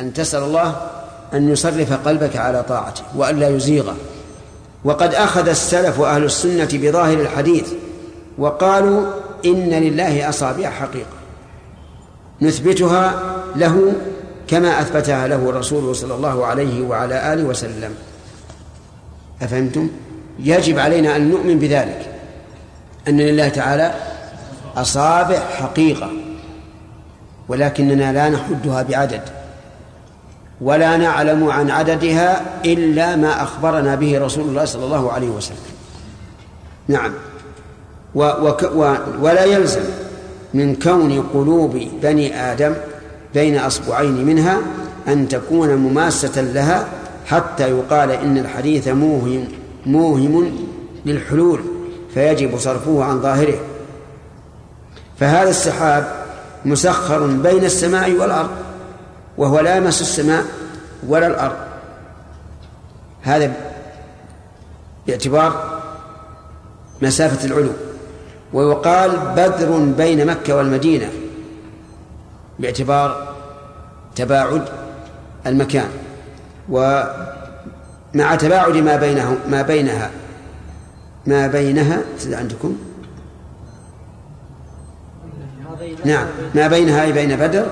أن تسأل الله أن يصرف قلبك على طاعته وأن لا يزيغه. وقد أخذ السلف وأهل السنة بظاهر الحديث وقالوا إن لله أصابع حقيقة. نثبتها له كما أثبتها له الرسول صلى الله عليه وعلى آله وسلم. أفهمتم؟ يجب علينا أن نؤمن بذلك. أن لله تعالى أصابع حقيقة. ولكننا لا نحدها بعدد. ولا نعلم عن عددها إلا ما أخبرنا به رسول الله صلى الله عليه وسلم. نعم. و و و ولا يلزم من كون قلوب بني آدم بين أصبعين منها أن تكون مماسة لها حتى يقال إن الحديث موهم موهم للحلول فيجب صرفه عن ظاهره. فهذا السحاب مسخر بين السماء والأرض. وهو لا يمس السماء ولا الأرض. هذا باعتبار مسافة العلو. ويقال بدر بين مكة والمدينة باعتبار تباعد المكان. ومع تباعد ما بينه ما بينها ما بينها عندكم؟ نعم ما بينها أي بين بدر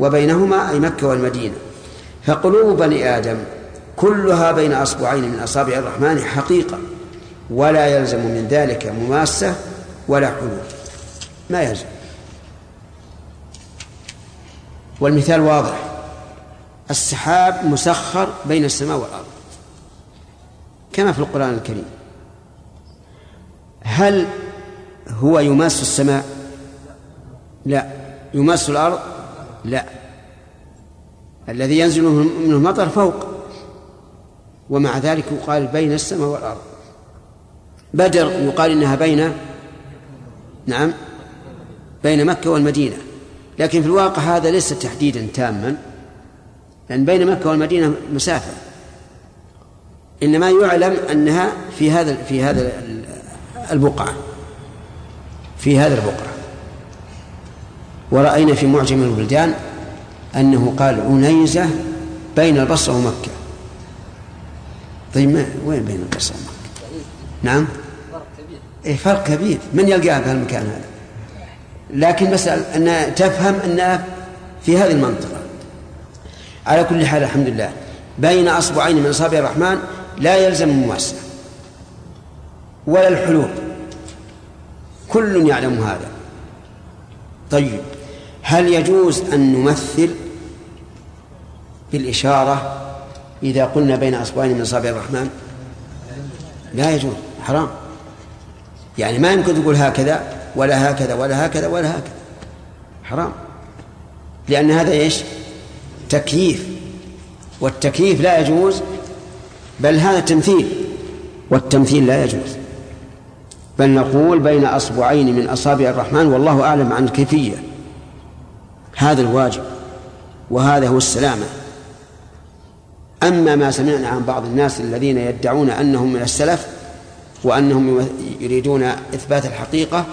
وبينهما أي مكة والمدينة. فقلوب بني آدم كلها بين أصبعين من أصابع الرحمن حقيقة ولا يلزم من ذلك مماسة ولا حلول ما يلزم. والمثال واضح. السحاب مسخر بين السماء والأرض. كما في القرآن الكريم. هل هو يماس السماء؟ لا. يماس الأرض لا. الذي ينزل منه المطر فوق. ومع ذلك يقال بين السماء والأرض. بدر يقال إنها بين نعم. بين مكة والمدينة. لكن في الواقع هذا ليس تحديدا تاما. لأن بين مكة والمدينة مسافة. إنما يعلم أنها في هذا في هذا البقعة. في هذا البقعة. ورأينا في معجم البلدان أنه قال عنيزة بين البصرة ومكة. طيب ما وين بين البصرة ومكة؟ نعم؟ إيه فرق كبير. من يلقاها في المكان هذا؟ لكن بس أن تفهم أنها في هذه المنطقة. على كل حال الحمد لله. بين أصبعين من أصابع الرحمن لا يلزم المماسة ولا الحلول. كل يعلم هذا. طيب. هل يجوز أن نمثل بالإشارة إذا قلنا بين أصبعين من أصابع الرحمن؟ لا يجوز حرام. يعني ما يمكن تقول هكذا ولا هكذا ولا هكذا ولا هكذا. حرام. لأن هذا إيش؟ تكييف. والتكييف لا يجوز بل هذا تمثيل. والتمثيل لا يجوز. بل نقول بين أصبعين من أصابع الرحمن والله أعلم عن الكيفية. هذا الواجب وهذا هو السلامة. أما ما سمعنا عن بعض الناس الذين يدعون أنهم من السلف وأنهم يريدون إثبات الحقيقة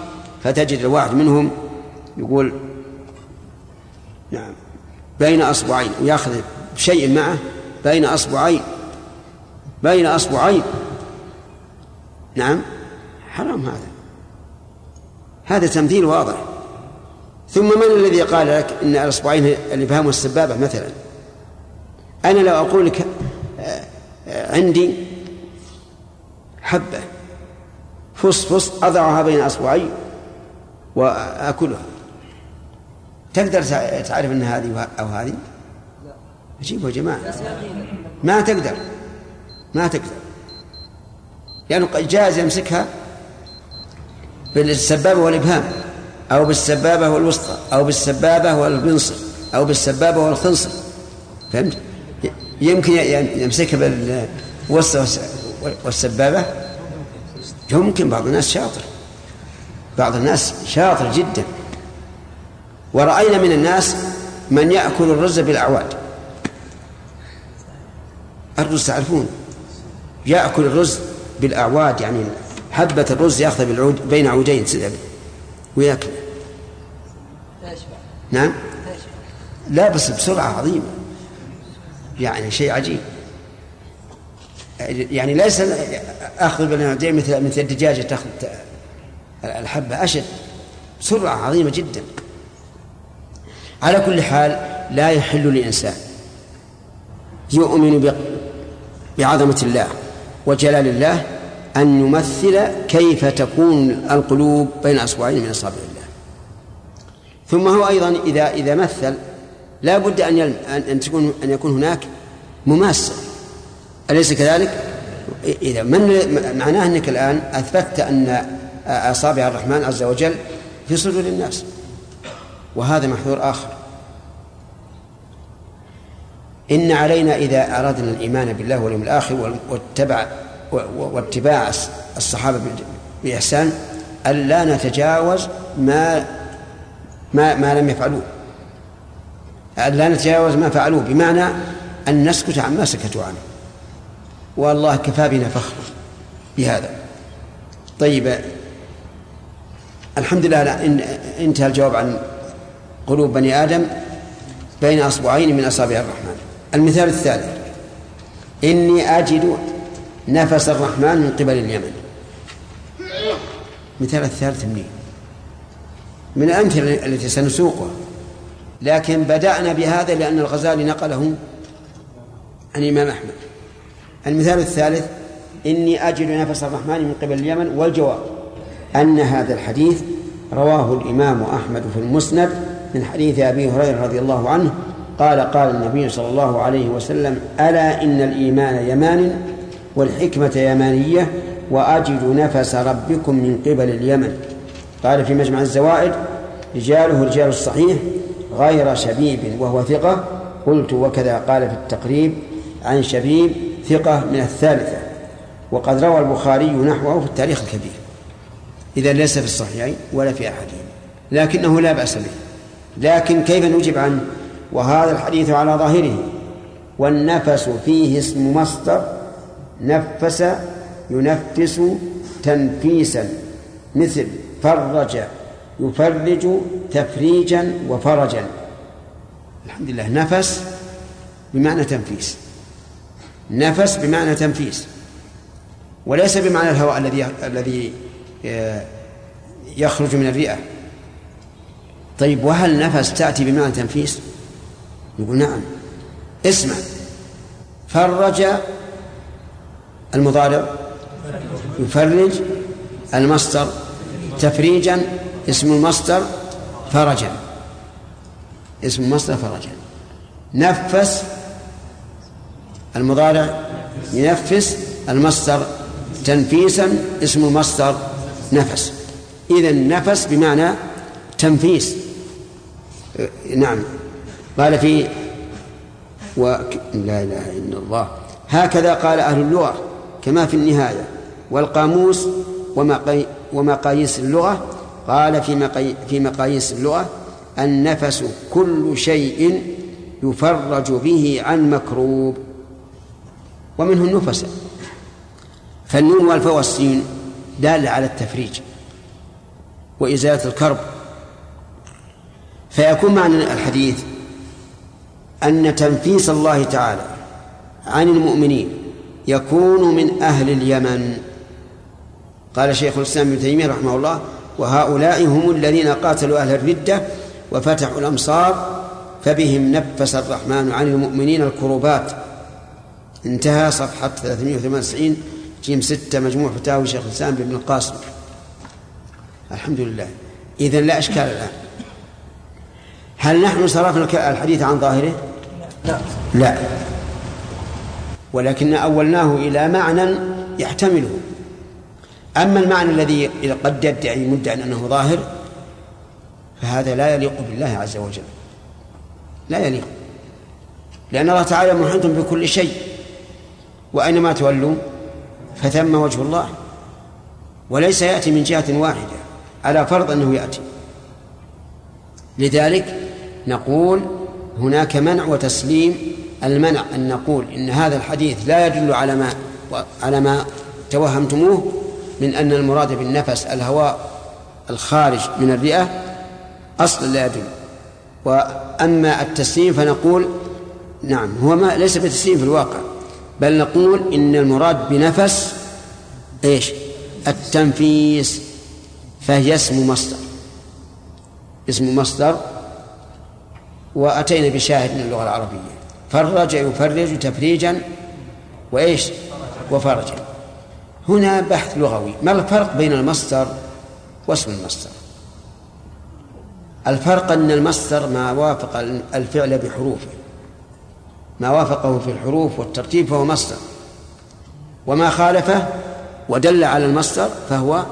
فتجد الواحد منهم يقول نعم بين أصبعين ويأخذ شيء معه بين أصبعين بين أصبعين. نعم حرام هذا. هذا تمثيل واضح. ثم من الذي قال لك إن الإصبعين الابهام والسبابه مثلا؟ أنا لو أقول لك آه، عندي حبة فص فص أضعها بين إصبعي وأكلها. تقدر تعرف إن هذه أو هذه؟ عجيب يا جماعة. ما تقدر. ما تقدر. لأنه يعني جاز يمسكها بالسبابة والإبهام. أو بالسبابة والوسطى أو بالسبابة والبنصر أو بالسبابة والخنصر فهمت؟ يمكن يمسكها بالوسطى والسبابة؟ يمكن بعض الناس شاطر. بعض الناس شاطر جدا. ورأينا من الناس من يأكل الرز بالأعواد. الرز تعرفون يأكل الرز بالأعواد يعني حبة الرز يأخذ بالعود بين عودين ويأكل. نعم؟ لا بس بسرعة عظيمة. يعني شيء عجيب. يعني ليس أخذ باليدين مثل مثل الدجاجه تأخذ الحبة أشد. سرعه عظيمة جدا. على كل حال لا يحل لإنسان يؤمن بعظمة الله وجلال الله أن يمثل كيف تكون القلوب بين أصبعين من اصابع الله ثم هو أيضا اذا إذا مثل لا بد أن ان تكون أن يكون هناك مماثل أليس كذلك؟ إذا من معناه أنك الآن أثبتت أن أصابع الرحمن عز وجل في صدور الناس وهذا محذور آخر إن علينا إذا أردنا الإيمان بالله واليوم الآخر واتبع واتباع الصحابة بإحسان ألا نتجاوز ما ما ما لم يفعلوه. ألا نتجاوز ما فعلوه بمعنى أن نسكت عما سكتوا عنه. والله كفى بنا فخر بهذا. طيب الحمد لله انتهى الجواب عن قلوب بني آدم بين أصبعين من أصابع الرحمن. المثال الثالث إني أجد نفس الرحمن من قبل اليمن. مثال الثالث منين؟ من الأمثلة التي سنسوقها. لكن بدأنا بهذا لأن الغزالي نقله عن الإمام أحمد. المثال الثالث إني أجد نفس الرحمن من قبل اليمن والجواب أن هذا الحديث رواه الإمام أحمد في المسند من حديث أبي هريرة رضي الله عنه قال قال النبي صلى الله عليه وسلم ألا إن الإيمان يمان والحكمة يمانية وأجد نفس ربكم من قبل اليمن. قال في مجمع الزوائد رجاله رجال الصحيح غير شبيب وهو ثقة. قلت وكذا قال في التقريب عن شبيب ثقة من الثالثة. وقد روى البخاري نحوه في التاريخ الكبير. إذا ليس في الصحيحين ولا في أحدهم. لكنه لا بأس به. لكن كيف نجيب عنه؟ وهذا الحديث على ظاهره. والنفس فيه اسم مصدر. نفس ينفس تنفيسا. مثل فرج يفرج تفريجا وفرجا. الحمد لله. نفس بمعنى تنفيس. نفس بمعنى تنفيس. وليس بمعنى الهواء الذي الذي آه، يخرج من الرئة. طيب وهل نفس تأتي بمعنى تنفيس؟ يقول نعم. اسمع. فرج المضارع يفرج المصدر تفريجا اسم المصدر فرجا. اسم المصدر فرجا. نفس المضارع ينفس المصدر تنفيسا اسم المصدر نفس. إذا نفس بمعنى تنفيس. نعم. قال في و... لا إله إلا الله. هكذا قال أهل اللغة كما في النهاية. والقاموس ومقي... ومقاييس اللغة قال في, مقي... في مقاييس اللغة النفس كل شيء يفرج به عن مكروب. ومنه النفس. فالنون والفاء والسين دالة على التفريج وإزالة الكرب. فيكون معنى الحديث أن تنفيس الله تعالى عن المؤمنين يكون من أهل اليمن. قال شيخ الإسلام ابن تيمية رحمه الله وهؤلاء هم الذين قاتلوا أهل الردة وفتحوا الأمصار فبهم نفس الرحمن عن المؤمنين الكروبات. انتهى صفحة 398 جيم 6 مجموع فتاوي شيخ الإسلام بن القاسم. الحمد لله. إذا لا إشكال الآن. هل نحن صرفنا الحديث عن ظاهره؟ لا. لا. ولكن أولناه إلى معنى يحتمله. أما المعنى الذي قد يدعي مدعي أنه ظاهر فهذا لا يليق بالله عز وجل. لا يليق. لأن الله تعالى محيط بكل شيء وأينما تولوا فثم وجه الله. وليس يأتي من جهة واحدة على فرض أنه يأتي. لذلك نقول هناك منع وتسليم. المنع أن نقول إن هذا الحديث لا يدل على ما على ما توهمتموه من أن المراد بالنفس الهواء الخارج من الرئة أصلا لا يدل. وأما التسليم فنقول نعم هو ما ليس بتسليم في الواقع بل نقول إن المراد بنفس إيش؟ التنفيس فهي اسم مصدر. اسم مصدر وأتينا بشاهد من اللغة العربية. فرج يفرج تفريجا وإيش؟ وفرجا. هنا بحث لغوي. ما الفرق بين المصدر واسم المصدر؟ الفرق أن المصدر ما وافق الفعل بحروفه. ما وافقه في الحروف والترتيب فهو مصدر. وما خالفه ودل على المصدر فهو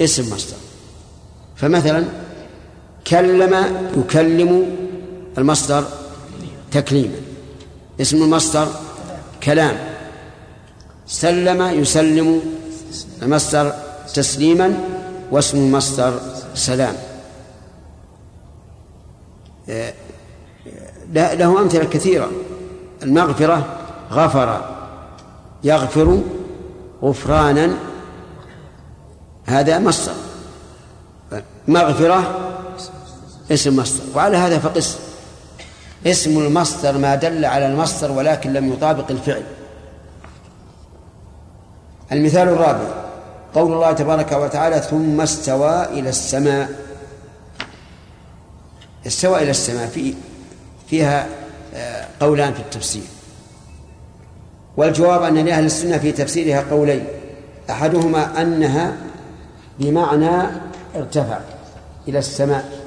اسم مصدر. فمثلا كلم يكلم المصدر تكليما. اسم المصدر كلام. سلم يسلم المصدر تسليما واسم المصدر سلام. آه، له أمثلة كثيرة. المغفرة غفر يغفر غفرانا هذا مصدر. مغفرة اسم مصدر. وعلى هذا فقس. اسم المصدر ما دل على المصدر ولكن لم يطابق الفعل. المثال الرابع قول الله تبارك وتعالى ثم استوى إلى السماء استوى إلى السماء في فيها آه، قولان في التفسير. والجواب أن لأهل السنة في تفسيرها قولين أحدهما أنها بمعنى ارتفع إلى السماء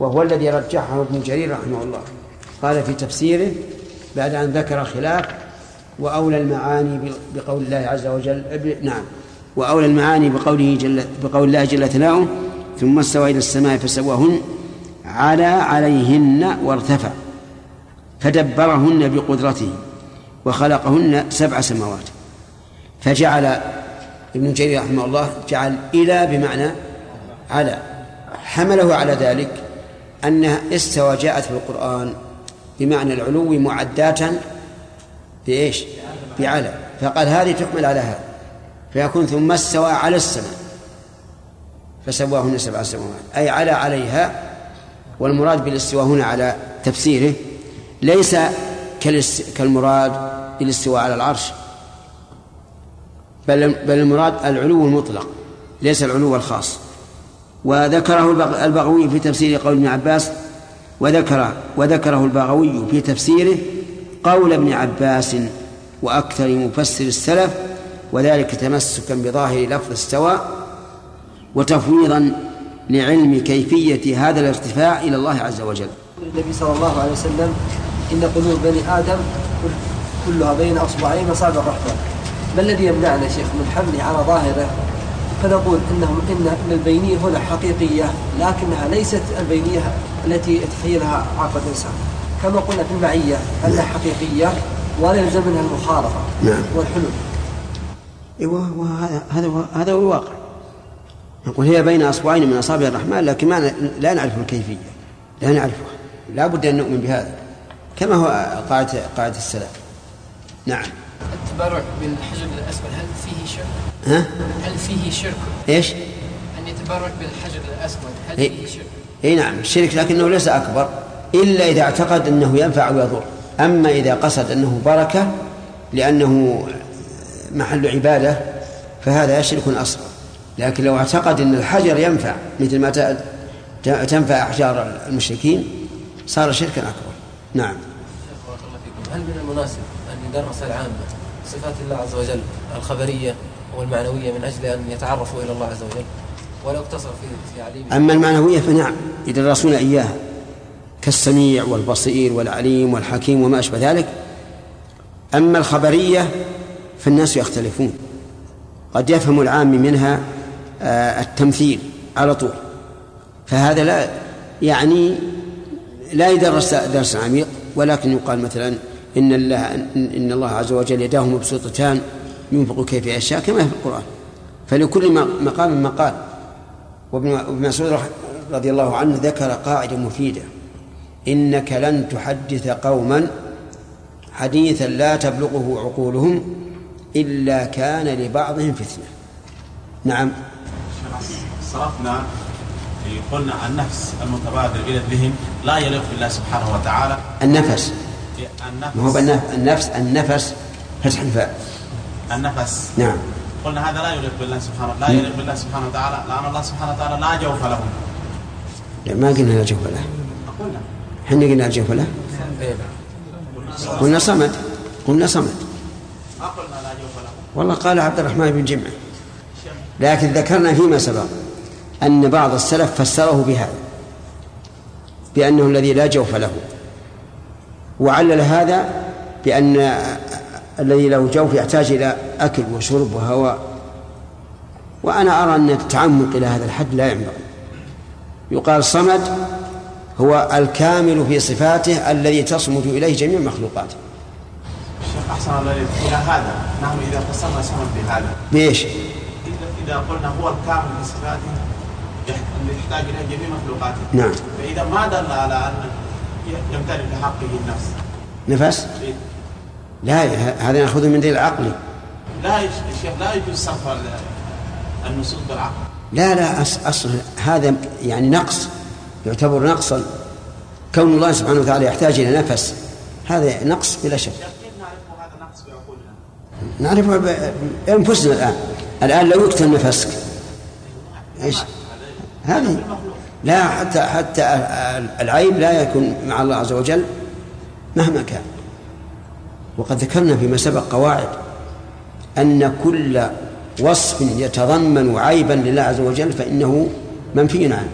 وهو الذي رجحه ابن جرير رحمه الله. قال في تفسيره بعد أن ذكر خلاف وأولى المعاني بقول الله عز وجل نعم. وأولى المعاني بقوله جل بقول الله جل ثناؤه ثم استوى إلى السماء فسواهن على عليهن وارتفع فدبرهن بقدرته وخلقهن سبع سماوات. فجعل ابن جرير رحمه الله جعل إلى بمعنى على حمله على ذلك أن استوى جاءت في القرآن بمعنى العلو معداة بإيش؟ بعلى. فقال هذه تحمل على هذا. فيكون ثم استوى على السماء. فسواهن سبع سماوات. أي على عليها. والمراد بالاستواء هنا على تفسيره. ليس كالمراد بالاستواء على العرش. بل بل المراد العلو المطلق. ليس العلو الخاص. وذكره البغوي في تفسير قول ابن عباس. وذكر وذكره البغوي في تفسيره قول ابن عباس وأكثر مفسر السلف وذلك تمسكا بظاهر لفظ استوى وتفويضا لعلم كيفية هذا الارتفاع إلى الله عز وجل. النبي صلى الله عليه وسلم إن قلوب بني آدم كلها بين أصبعين أصابع الرحمن ما الذي يمنعنا شيخ من حمله على ظاهره؟ فنقول انهم إن البينية هنا حقيقية لكنها ليست البينية التي يتخيلها عقل الانسان كما قلنا في المعية أنها حقيقية ولا يلزم منها المخالطه نعم والحلول إيوه وهذا هذا هذا هو الواقع نقول هي بين أصبعين من أصابع الرحمن لكن ما لا نعرف الكيفيه لا نعرفها لا بد أن نؤمن بهذا كما هو قاعدة قاعدة السلف نعم التبرع بالحجر الأسود هل فيه شرك؟ ها؟ هل فيه شرك؟ إيش؟ أن يتبرك بالحجر الأسود هل؟ فيه شرك؟ إي نعم الشرك لكنه ليس أكبر إلا إذا اعتقد أنه ينفع أو يضر. أما إذا قصد أنه بركة لأنه محل عبادة فهذا شرك اصغر لكن لو اعتقد أن الحجر ينفع مثل ما تنفع أحجار المشركين صار شركا أكبر. نعم. هل من المناسب أن يدرس العامه صفات الله عز وجل الخبرية والمعنوية من أجل أن يتعرفوا إلى الله عز وجل؟ ولا اقتصر في تعليم أما المعنوية فنعم يدرسون إياها. كالسميع والبصير والعليم والحكيم وما أشبه ذلك. أما الخبرية فالناس يختلفون. قد يفهم العام منها آه، التمثيل على طول. فهذا لا يعني لا يدرس درس عميق ولكن يقال مثلا إن الله إن الله عز وجل يداه مبسوطتان ينفق كيف يشاء كما في القرآن. فلكل مقام مقال. وابن مسعود رضي الله عنه ذكر قاعدة مفيدة. إنك لن تحدث قوما حديثا لا تبلغه عقولهم إلا كان لبعضهم فتنة. نعم. صرفنا قلنا النفس المتبادر إلى الذهن لا يليق بالله سبحانه وتعالى. النفس. ما هو النفس النفس النفس فتح الفاء. النفس. نعم. قلنا هذا لا يليق بالله سبحانه لا يليق بالله سبحانه وتعالى لأن الله سبحانه وتعالى لا جوف له. لا ما قلنا لا جوف له. قلنا. إحنا قلنا لا جوف له إيه. قلنا صمد. قلنا صمد. والله قال عبد الرحمن بن جمعة. لكن ذكرنا فيما سبق أن بعض السلف فسره بهذا بأنه الذي لا جوف له. وعلل هذا بأن الذي له جوف يحتاج إلى أكل وشرب وهواء. وأنا أرى أن التعمق إلى هذا الحد لا ينبغي. يقال صمد هو الكامل في صفاته الذي تصمد إليه جميع مخلوقاته. الشيخ أحسن الله إلى هذا. نحن إذا فسرنا سمن بهذا بإيش؟ إذا قلنا هو الكامل في صفاته يحتاج إليه جميع مخلوقاته. نعم. فإذا ما دل على أن يمتلك لحقه النفس؟ نفس؟ لا هذا ناخذه من دليل عقلي. لا يش- الشيخ لا يجوز صرف ال- النصوص بالعقل. لا لا أص- أصل هذا يعني نقص. يعتبر نقصا. كون الله سبحانه وتعالى يحتاج إلى نفس هذا نقص بلا شك. كيف نعرف هذا نقص بعقولنا؟ نعرفه بأنفسنا الآن. الآن لو يقتل نفسك. إيش؟ هذه. لا حتى حتى العيب لا يكون مع الله عز وجل مهما كان. وقد ذكرنا فيما سبق قواعد. أن كل وصف يتضمن عيبا لله عز وجل فإنه منفي عنه.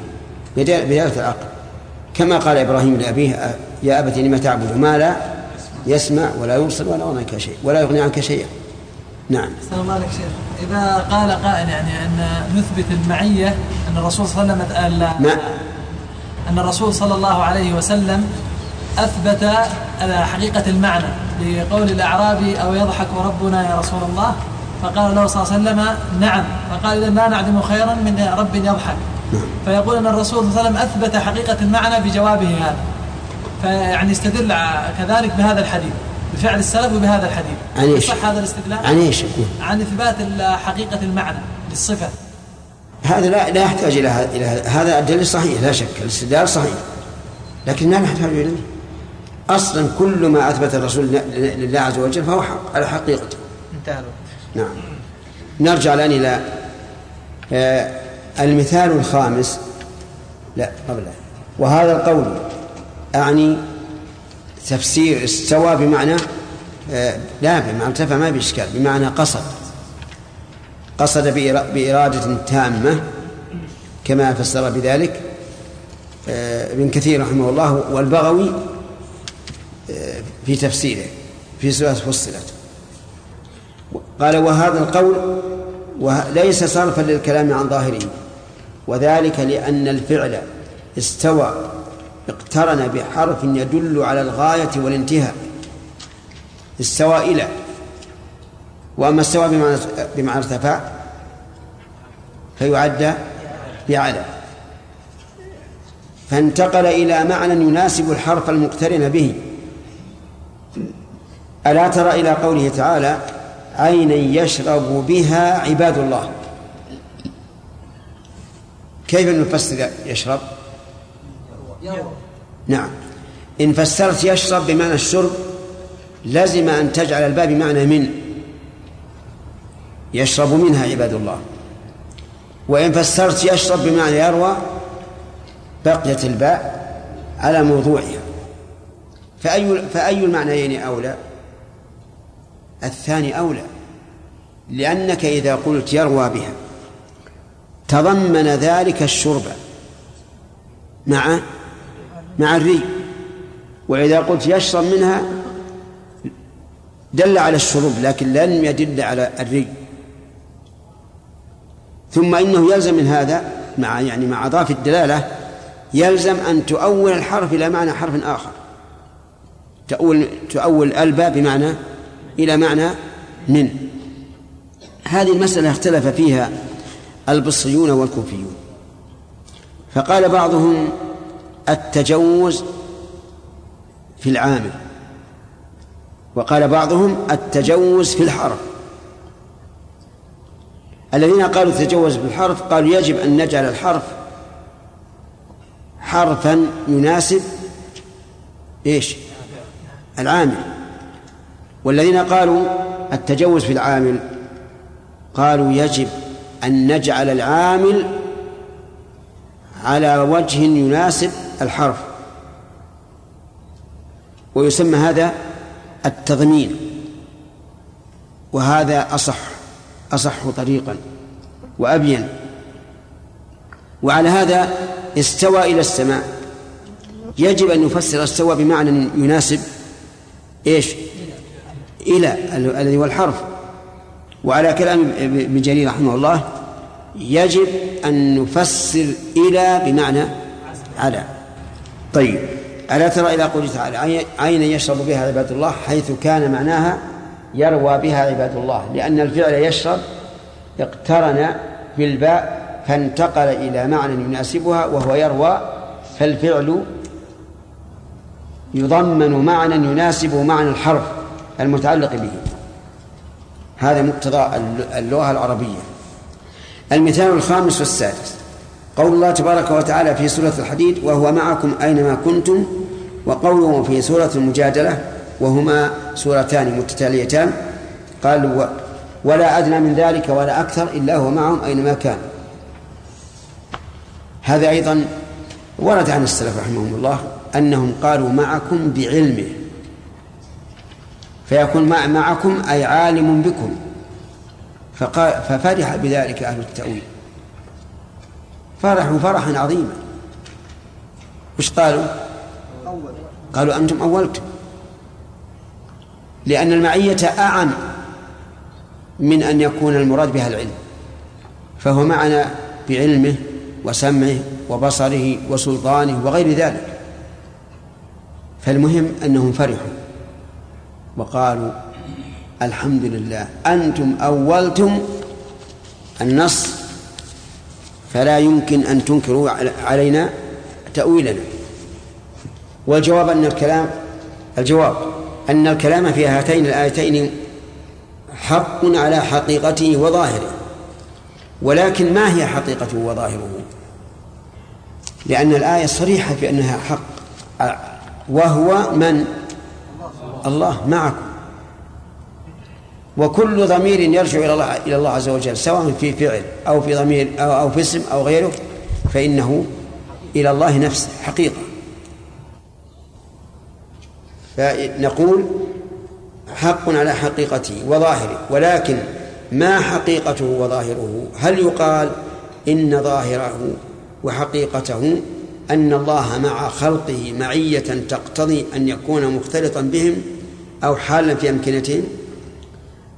بدلالة العقل. كما قال إبراهيم لأبيه يا أبت لم تعبد ما لا يسمع ولا يبصر ولا يغني عنك شيء ولا يغني عنك شيئا. نعم. أحسن الله عليك شيخ. إذا قال قائل يعني أن نثبت المعية أن الرسول صلى الله عليه وسلم أن- الرسول صلى الله عليه وسلم أثبت على حقيقة المعنى لقول الأعرابي أو يضحك ربنا يا رسول الله؟ فقال له صلى الله عليه وسلم نعم. فقال إذا لا نعدم خيرا من رب يضحك. فيقول أن الرسول صلى الله عليه وسلم أثبت حقيقة المعنى بجوابه هذا فيعني استدل كذلك بهذا الحديث بفعل السلف وبهذا الحديث عن إيش؟ صح هذا الاستدلال؟ عن إيش؟ عن إثبات ال- حقيقة المعنى للصفة هذا لا لا يحتاج إلى هذا إلى هذا الدليل صحيح لا شك الاستدلال صحيح لكن لا نحتاج إليه أصلا كل ما أثبت الرسول لله عز وجل فهو حق على حقيقته انتهى الوقت. نعم نرجع الآن إلى آه، المثال الخامس لا قبله وهذا القول أعني تفسير استوى بمعنى آه، لا بمعنى ارتفع ما بإشكال بمعنى قصد. قصد بإرا- بإرادة تامة كما فسر بذلك آه، ابن كثير رحمه الله والبغوي آه، في تفسيره في سورة فصلت. قال وهذا القول ليس صرفا للكلام عن ظاهره. وذلك لأن الفعل استوى اقترن بحرف يدل على الغاية والانتهاء استوى إلى. وأما استوى بمعنى بمعنى ارتفع فيعد بعلى فانتقل إلى معنى يناسب الحرف المقترن به. ألا ترى إلى قوله تعالى عينا يشرب بها عباد الله. كيف نفسر يشرب؟ نعم. إن فسرت يشرب بمعنى الشرب لزم أن تجعل الباء بمعنى من؟ يشرب منها عباد الله. وإن فسرت يشرب بمعنى يروى بقيت الباء على موضوعها. فأي فأي المعنيين أولى؟ الثاني أولى لأنك إذا قلت يروى بها. تضمن ذلك الشرب مع مع الري. وإذا قلت يشرب منها دل على الشرب لكن لم يدل على الري. ثم إنه يلزم من هذا مع يعني مع أضاف الدلالة يلزم أن تؤول الحرف إلى معنى حرف آخر. تؤول تؤول الباء بمعنى إلى معنى من. هذه المسألة اختلف فيها البصريون والكوفيون. فقال بعضهم التجوز في العامل وقال بعضهم التجوز في الحرف الذين قالوا التجوز في الحرف قالوا يجب أن نجعل الحرف حرفا يناسب إيش؟ العامل. والذين قالوا التجوز في العامل قالوا يجب أن نجعل العامل على وجه يناسب الحرف. ويسمى هذا التضمين. وهذا أصح أصح طريقا وأبين وعلى هذا استوى إلى السماء. يجب أن نفسر استوى بمعنى يناسب إيش؟ إلى الذي هو الحرف وعلى كلام ابن جرير رحمه الله يجب أن نفسر إلى بمعنى على. طيب ألا ترى إلى قوله تعالى عينا يشرب بها عباد الله حيث كان معناها يروى بها عباد الله؟ لأن الفعل يشرب اقترن بالباء فانتقل إلى معنى يناسبها وهو يروى فالفعل يضمن معنى يناسب معنى الحرف المتعلق به. هذا مقتضى اللغة العربية. المثال الخامس والسادس. قول الله تبارك وتعالى في سورة الحديد وهو معكم أينما كنتم وقوله في سورة المجادلة وهما سورتان متتاليتان قال ولا أدنى من ذلك ولا أكثر إلا هو معهم أينما كان هذا أيضا ورد عن السلف رحمهم الله أنهم قالوا معكم بعلمه فيكون مع معكم أي عالم بكم. فقال ففرح بذلك أهل التأويل. فرحوا فرحا عظيما. وش قالوا؟ قالوا أنتم أولتم. لأن المعية أعم من أن يكون المراد بها العلم. فهو معنا بعلمه وسمعه وبصره وسلطانه وغير ذلك. فالمهم أنهم فرحوا. وقالوا الحمد لله أنتم أولتم النص فلا يمكن أن تنكروا علينا تأويلنا. والجواب أن الكلام الجواب أن الكلام في هاتين الآيتين حق على حقيقته وظاهره ولكن ما هي حقيقته وظاهره؟ لأن الآية صريحة في أنها حق وهو من؟ الله معكم. وكل ضمير يرجع إلى الله إلى الله عز وجل سواء في فعل أو في ضمير أو, أو في اسم أو غيره فإنه إلى الله نفسه حقيقة. فنقول حق على حقيقته وظاهره ولكن ما حقيقته وظاهره؟ هل يقال إن ظاهره وحقيقته أن الله مع خلقه معية تقتضي أن يكون مختلطا بهم؟ أو حالا في أمكنتهم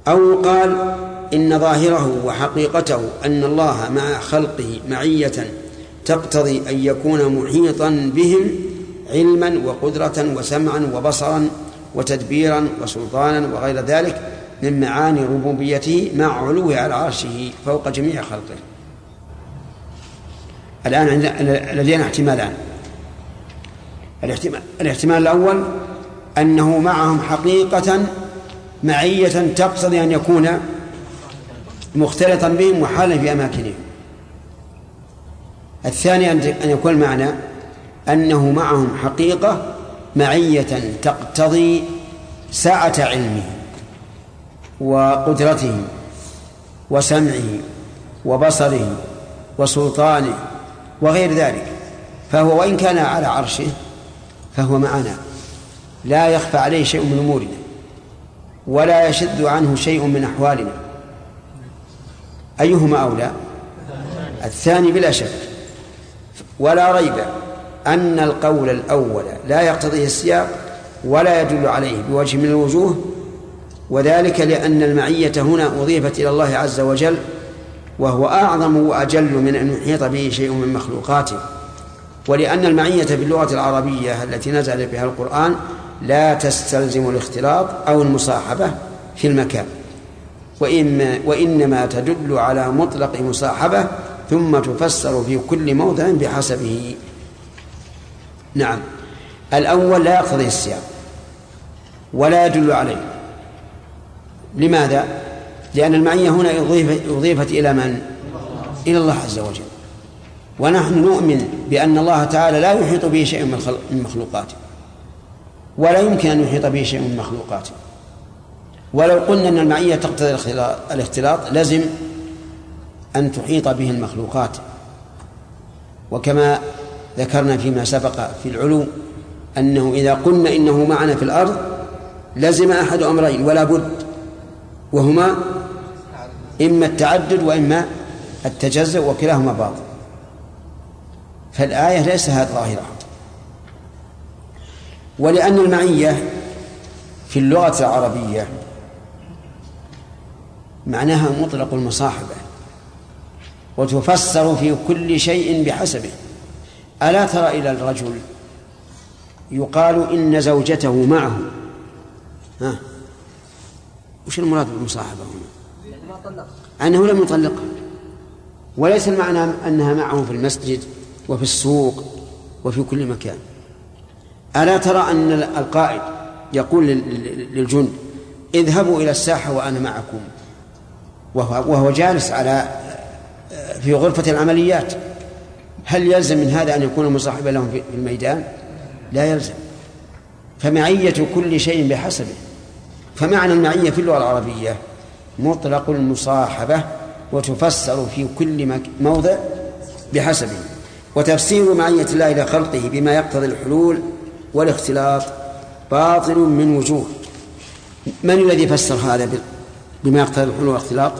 أو يقال إن ظاهره وحقيقته أن الله مع خلقه معية تقتضي أن يكون محيطا بهم علما وقدرة وسمعا وبصرا وتدبيرا وسلطانا وغير ذلك من معاني ربوبيته مع علوه على عرشه فوق جميع خلقه. الآن لدينا احتمالان. الاحتمال, الاحتمال الأول أنه معهم حقيقة معية تقتضي أن يكون مختلطا بهم وحالا في أماكنهم. الثاني أن يكون المعنى أنه معهم حقيقة معية تقتضي سعة علمه وقدرته وسمعه وبصره وسلطانه وغير ذلك. فهو وإن كان على عرشه فهو معنا. لا يخفى عليه شيء من أمورنا ولا يشد عنه شيء من أحوالنا. أيهما أولى؟ الثاني بلا شك. ولا ريب أن القول الأول لا يقتضيه السياق ولا يدل عليه بوجه من الوجوه وذلك لأن المعية هنا أضيفت إلى الله عز وجل وهو أعظم وأجل من أن يحيط به شيء من مخلوقاته. ولأن المعية باللغة العربية التي نزل بها القرآن لا تستلزم الاختلاط أو المصاحبة في المكان. وإما وإنما تدل على مطلق مصاحبة ثم تفسر في كل موضع بحسبه. نعم. الأول لا يقتضي السياق ولا يدل عليه. لماذا؟ لأن المعية هنا أضيفت إلى من؟ إلى الله عز وجل. ونحن نؤمن بأن الله تعالى لا يحيط به شيء من مخلوقاته. ولا يمكن أن يحيط به شيء من مخلوقاته. ولو قلنا أن المعية تقتضي الاختلاط- لزم أن تحيط به المخلوقات. وكما ذكرنا فيما سبق في العلو أنه إذا قلنا إنه معنا في الأرض لزم أحد أمرين ولا بد وهما إما التعدد وإما التجزؤ وكلاهما باطل. فالآية ليس هذا ظاهرة ولأن المعية في اللغة العربية معناها مطلق المصاحبة وتفسر في كل شيء بحسبه. ألا ترى إلى الرجل يقال إن زوجته معه؟ ها؟ وش المراد بالمصاحبة هنا؟ أنه لم يطلقها وليس المعنى أنها معه في المسجد وفي السوق وفي كل مكان. ألا ترى أن القائد يقول لل- للجند اذهبوا إلى الساحة وأنا معكم. وهو, وهو جالس على في غرفة العمليات. هل يلزم من هذا أن يكون مصاحبا لهم في الميدان؟ لا يلزم. فمعية كل شيء بحسبه. فمعنى المعية في اللغة العربية مطلق المصاحبة وتفسر في كل موضع بحسبه. وتفسير معية الله إلى خلقه بما يقتضي الحلول والاختلاط باطل من وجوه. من الذي فسر هذا بما يقتضي الحلول والاختلاط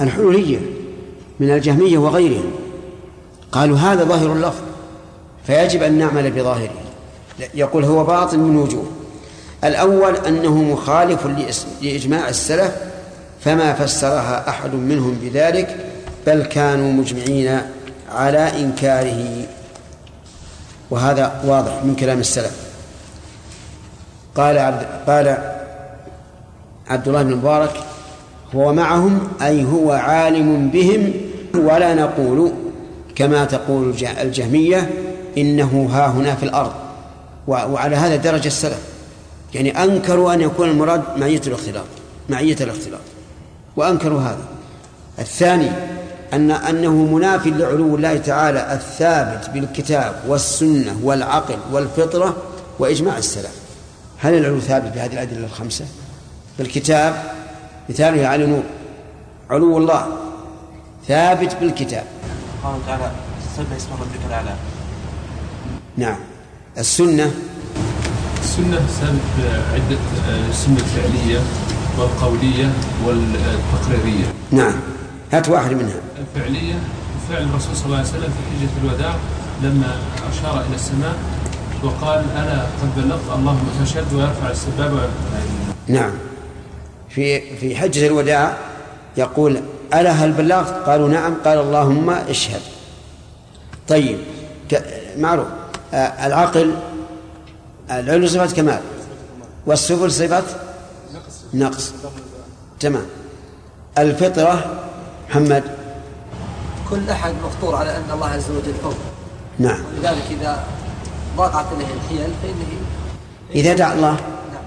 الحلولية من الجهمية وغيرهم قالوا هذا ظاهر اللفظ فيجب أن نعمل بظاهره. يقول هو باطل من وجوه. الأول أنه مخالف لإجماع السلف فما فسرها أحد منهم بذلك بل كانوا مجمعين على إنكاره. وهذا واضح من كلام السلف. قال عبد قال عبد الله بن مبارك هو معهم أي هو عالم بهم ولا نقول كما تقول الج- الجهمية إنه ها هنا في الأرض. وعلى هذا درجة السلف. يعني أنكروا أن يكون المراد معية الاختلاط معية الاختلاط. وأنكروا هذا. الثاني أن أنه مناف لعلو الله تعالى الثابت بالكتاب والسنة والعقل والفطرة وإجماع السلف هل العلو ثابت بهذه الأدلة الخمسة؟ بالكتاب مثاله علي نور. علو الله ثابت بالكتاب. قال تعالى سبح اسم ربك الأعلى. نعم. السنة. السنة ثابت عدة آه، السنة الفعلية والقولية والتقريرية. نعم. هات واحد منها. الفعلية فعل الرسول صلى الله عليه وسلم في حجة الوداع لما أشار إلى السماء وقال أنا قد بلغت اللهم فاشهد ويرفع السبابة ويرفع نعم. في في حجة الوداع يقول ألا هل بلغت؟ قالوا نعم. قال اللهم اشهد. طيب معروف. آه، العقل العلو صفة كمال والسفل صفة نقص. تمام. الفطرة محمد كل أحد مفطور على أن الله عز وجل فوق نعم. ولذلك إذا ضاقت عليه الحيل فإنه إذا دعا الله؟ نعم.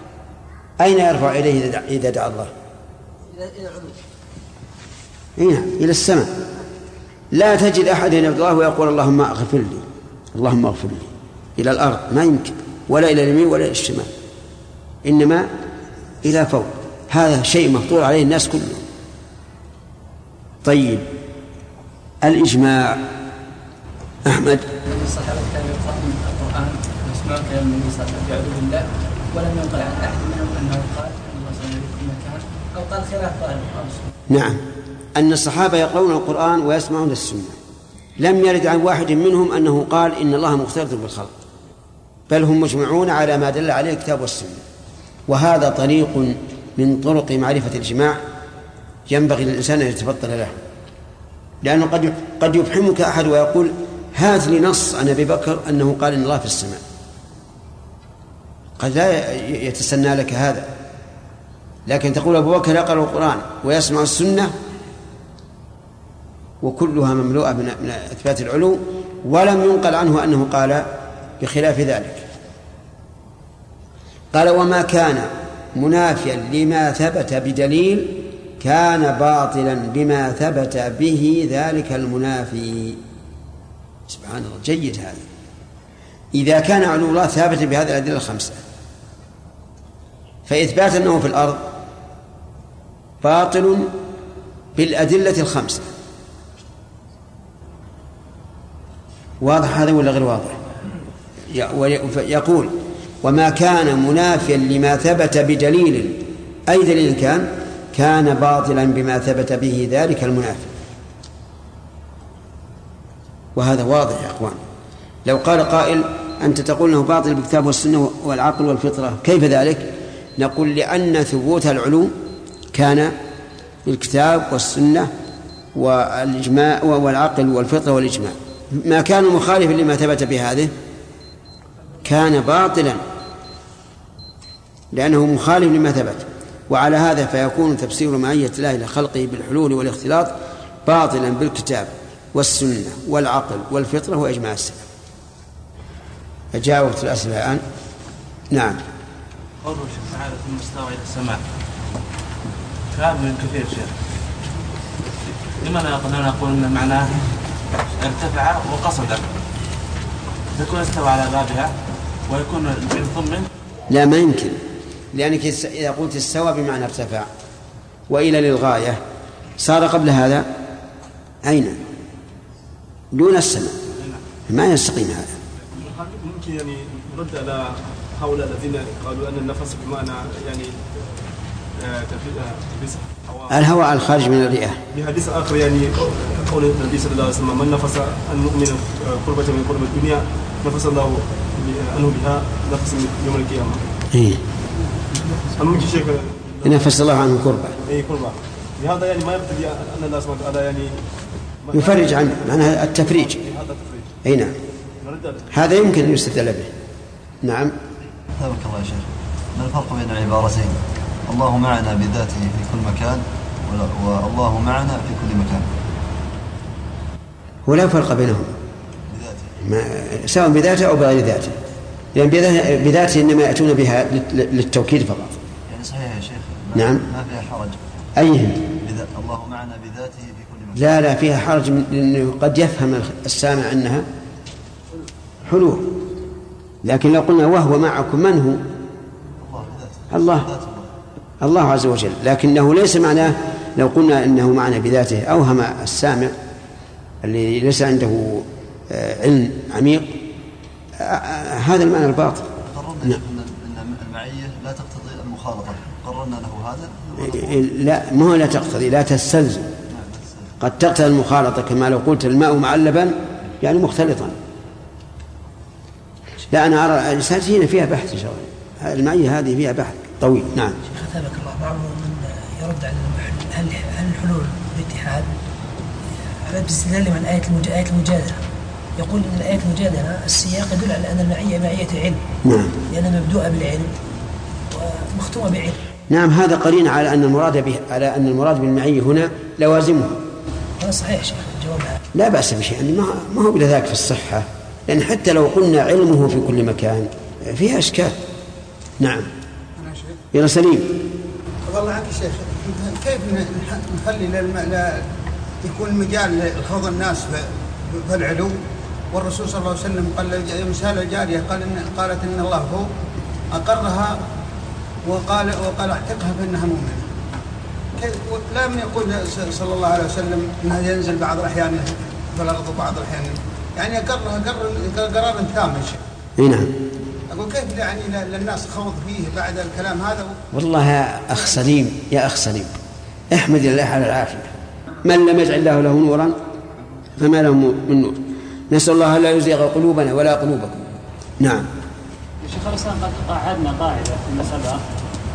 أين يرفع إليه إذا دعا- إذا دعا الله؟ إلى العلو. أي نعم إلى السماء. لا تجد أحدا يدعو الله ويقول اللهم اغفر لي. اللهم اغفر لي. إلى الأرض ما يمكن. ولا إلى اليمين ولا إلى الشمال. إنما إلى فوق. هذا شيء مفطور عليه الناس كلهم. طيب. الإجماع. أحمد. الصحابة كانوا يقرؤون القرآن ويسمعون كلام النبي صلى الله عليه وسلم يعوذ بالله ولم ينقل عن أحد منهم أنه قال أو قال خلاف. نعم. أن الصحابة يقرؤون القرآن ويسمعون السنة. لم يرد عن واحد منهم أنه قال إن الله مختلط بالخلق بل هم مجمعون على ما دل عليه الكتاب والسنة. وهذا طريق من طرق معرفة الإجماع ينبغي للإنسان أن يتفضل له. لأنه قد قد يفهمك أحد ويقول هات لي نص عن أبي بكر أنه قال إن الله في السماء. قد لا يتسنى لك هذا. لكن تقول أبو بكر يقرأ القرآن ويسمع السنة وكلها مملوءة من من إثبات العلو ولم ينقل عنه أنه قال بخلاف ذلك. قال وما كان منافيا لما ثبت بدليل كان باطلا بما ثبت به ذلك المنافي. سبحان الله جيد هذا. إذا كان علو الله ثابتا بهذه الأدلة الخمسة فإثبات أنه في الأرض باطل بالأدلة الخمسة. واضح هذا ولا غير واضح؟ يقول وما كان منافيا لما ثبت بدليل أي دليل كان؟ كان باطلا بما ثبت به ذلك المنافي وهذا واضح يا إخوان. لو قال قائل أنت تقول إنه باطل بالكتاب والسنة والعقل والفطرة كيف ذلك؟ نقول لأن ثبوت العلوم كان بالكتاب والسنة والإجماع والعقل والفطرة والإجماع. ما كان مخالفا لما ثبت بهذه كان باطلا لأنه مخالف لما ثبت. وعلى هذا فيكون تفسير معية الله لخلقه بالحلول والاختلاط باطلا بالكتاب والسنة والعقل والفطرة وإجماع السلف. فجاء وقت الأسئلة الآن. نعم. قوله تعالى في المستوى إلى السماء. كلام من كثير شيخ. لماذا قلنا نقول أن معناه ارتفع وقصد؟ يكون استوى على بابها ويكون من ضمن لا ما يمكن. لأنك إذا قلت استوى بمعنى ارتفع. وإلى للغاية. صار قبل هذا أين؟ دون السماء. ما يستقيم هذا. ممكن يعني نرد على هؤلاء الذين قالوا أن النفس بمعنى يعني آه، تلبيس الهواء. الخارج من الرئة. بحديث آخر يعني قول النبي صلى الله عليه وسلم من نفس أن نؤمن قربة من قرب الدنيا نفس الله عنه بها نفس يوم القيامة. إيه. أما ممكن شيخ نفس الله عنه كربة. إيه كربة. لهذا يعني ما يقتضي أن الله سبحانه وتعالى يعني يفرج عنه معناها التفريج. هذا تفريج. أي نعم. هذا يمكن أن يستدل به. نعم. ثابك الله يا شيخ. ما الفرق بين العبارتين؟ الله معنا بذاته في كل مكان والله معنا في كل مكان هو لا فرق بينهم ما سواء بذاته أو بغير ذاته لأن يعني بذاته إنما يأتون بها للتوكيد فقط. يعني صحيح يا شيخ. نعم. ما فيها حرج. أيهم الله معنا بذاته في كل مكان. لا لا فيها حرج لأنه قد يفهم السامع أنها حلول. لكن لو قلنا وهو معكم من هو؟ الله, الله. عز وجل. لكنه ليس معناه لو قلنا إنه معنى بذاته أوهم السامع اللي ليس عنده آه، علم عميق. هذا المعنى الباطل. قررنا نعم. أن المعية لا تقتضي المخالطة. قررنا له هذا؟ لا ما هو لا تقتضي لا تستلزم. قد تقتضي المخالطة كما لو قلت الماء مع اللبن يعني مختلطا. لا أنا أرى هنا فيها بحث إن شاء الله. المعية هذه فيها بحث طويل. نعم. شيخ أثابك الله بعضهم من يرد على هل هل الحلول الاتحاد على باستدلال من آية آية المجادلة. يقول إن الآية المجادله السياق يدل على أن المعية معية علم. نعم. لأنها مبدوءة بالعلم ومختومة بعلم نعم هذا قرين على أن المراد به على أن المراد بالمعية هنا لوازمها هذا صحيح شيخ الجواب لا بأس بشيء يعني ما ما هو بذاك في الصحة؟ لأن حتى لو قلنا علمه في كل مكان فيها إشكال. نعم. يا سليم. والله عنك شيخ. كيف نخلي للم... يكون مجال لخوض الناس في العلو والرسول صلى الله عليه وسلم قال يوم سال الجارية قال إن قالت إن الله هو أقرها وقال وقال اعتقها فانها مؤمنة. لم يقول صلى الله عليه وسلم انه ينزل بعض الأحيان في الأرض وبعض الأحيان يعني اقرها قرر قرار تام شيخ. إي نعم. أقول كيف يعني للناس خوض فيه بعد الكلام هذا والله يا أخ سليم يا أخ سليم احمد الله على العافية من لم يجعل الله له نورا فما له من نور نسأل الله لا يزيغ قلوبنا ولا قلوبكم. نعم. شيخ الإسلام قد قعدنا قاعدة فيما سبق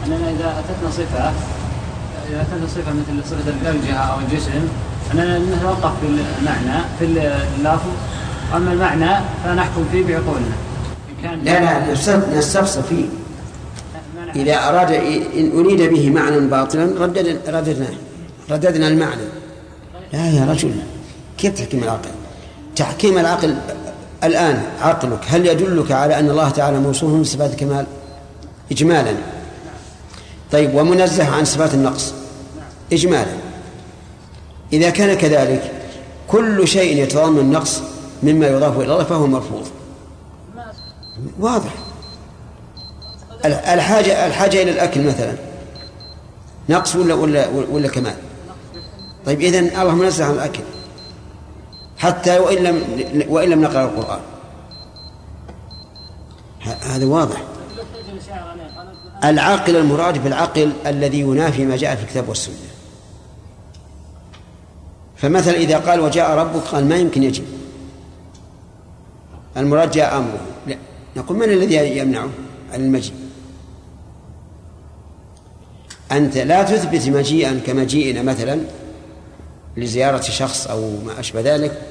أننا إذا أتتنا صفة إذا أتتنا صفة مثل صفة الجهة أو الجسم أننا نتوقف في المعنى في اللفظ. أما المعنى فنحكم فيه بعقولنا. لا لا نستفصل فيه. إذا أراد إن أريد به معنى باطلا رددنا رددناه رددنا المعنى. لا يا رجل كيف تحكيم العقل؟ تحكيم العقل الآن عقلك هل يدلك على أن الله تعالى موصوف بصفات الكمال؟ إجمالا. طيب ومنزه عن صفات النقص. إجمالا. إذا كان كذلك كل شيء يتضمن النقص مما يضاف إلى الله فهو مرفوض. واضح. الحاجة الحاجة إلى الأكل مثلا. نقص ولا ولا ولا كمال؟ طيب إذن الله منزه عن الأكل. حتى وإن لم وإن لم نقرأ القرآن. هذا واضح. العاقل المراد بالعقل الذي ينافي ما جاء في الكتاب والسنة. فمثلا إذا قال وجاء ربك قال ما يمكن يجب. المراد جاء أمره. لا نقول من الذي يمنعه؟ عن المجيء. أنت لا تثبت مجيئا كمجيئنا مثلا. لزيارة شخص أو ما أشبه ذلك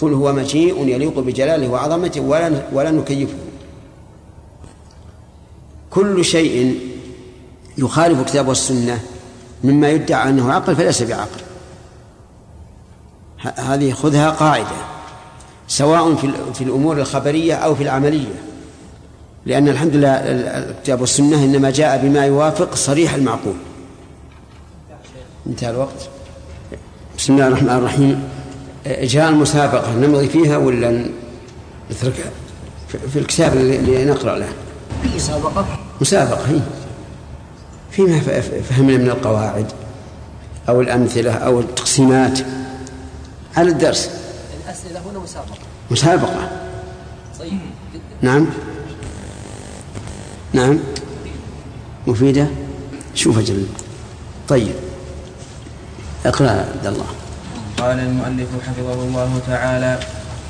قل هو مجيء يليق بجلاله وعظمته ولا ولا نكيفه. كل شيء يخالف الكتاب والسنة مما يدعى أنه عقل فليس بعقل. هذه خذها قاعدة سواء في في الأمور الخبرية أو في العملية. لأن الحمد لله الكتاب والسنة إنما جاء بما يوافق صريح المعقول. انتهى الوقت. بسم الله الرحمن الرحيم. جاء المسابقة نمضي فيها ولا نتركها في الكتاب اللي نقرأ له؟ مسابقة. مسابقة هي فيما فهمنا من القواعد أو الأمثلة أو التقسيمات على الدرس. الأسئلة هنا مسابقة. مسابقة. طيب. نعم. نعم. مفيدة؟ شوف أجل طيب. اقرأ عبد الله. قال المؤلف حفظه الله تعالى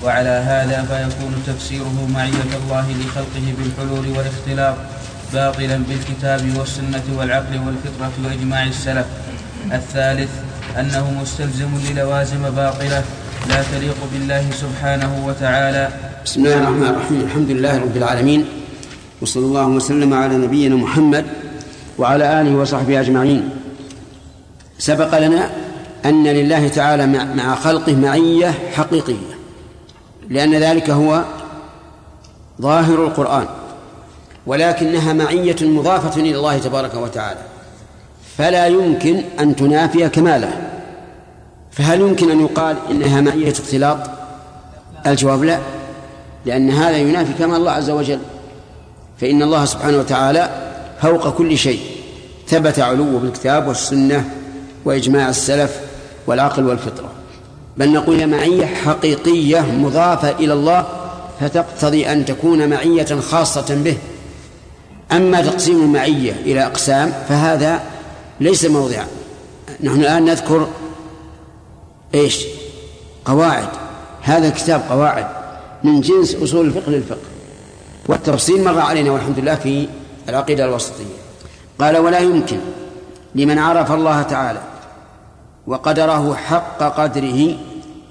وعلى هذا فيكون تفسيره معية الله لخلقه بالحلول والاختلاط باطلا بالكتاب والسنة والعقل والفطرة وإجماع السلف. الثالث أنه مستلزم للوازم باطلة لا تليق بالله سبحانه وتعالى. بسم الله الرحمن الرحيم. الحمد لله رب العالمين وصلى الله وسلم على نبينا محمد وعلى آله وصحبه أجمعين. سبق لنا أن لله تعالى مع خلقه معية حقيقية لأن ذلك هو ظاهر القرآن ولكنها معية مضافة إلى الله تبارك وتعالى. فلا يمكن أن تنافي كماله. فهل يمكن أن يقال إنها معية اختلاط؟ الجواب لا لأن هذا ينافي كمال الله عز وجل. فإن الله سبحانه وتعالى فوق كل شيء ثبت علوه بالكتاب والسنة وإجماع السلف والعقل والفطرة. بل نقول معية حقيقية مضافة إلى الله فتقتضي أن تكون معية خاصة به. أما تقسيم المعية إلى أقسام فهذا ليس موضعا. نحن الآن نذكر إيش؟ قواعد. هذا الكتاب قواعد. من جنس أصول الفقه للفقه. والتفصيل مر علينا والحمد لله في العقيدة الوسطية. قال ولا يمكن لمن عرف الله تعالى وقدره حق قدره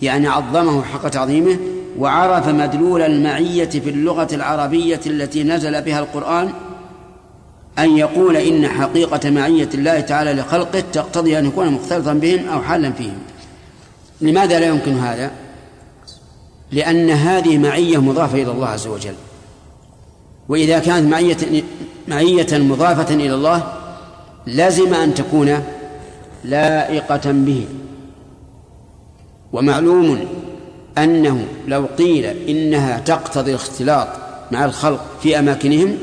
يعني عظمه حق تعظيمه وعرف مدلول المعية في اللغة العربية التي نزل بها القرآن أن يقول إن حقيقة معية الله تعالى لخلقه تقتضي أن يكون مختلطا بهم أو حالا فيهم لماذا لا يمكن هذا؟ لأن هذه معية مضافة إلى الله عز وجل وإذا كانت معية معية مضافة إلى الله لازم أن تكون لائقة به. ومعلوم أنه لو قيل إنها تقتضي الاختلاط مع الخلق في أماكنهم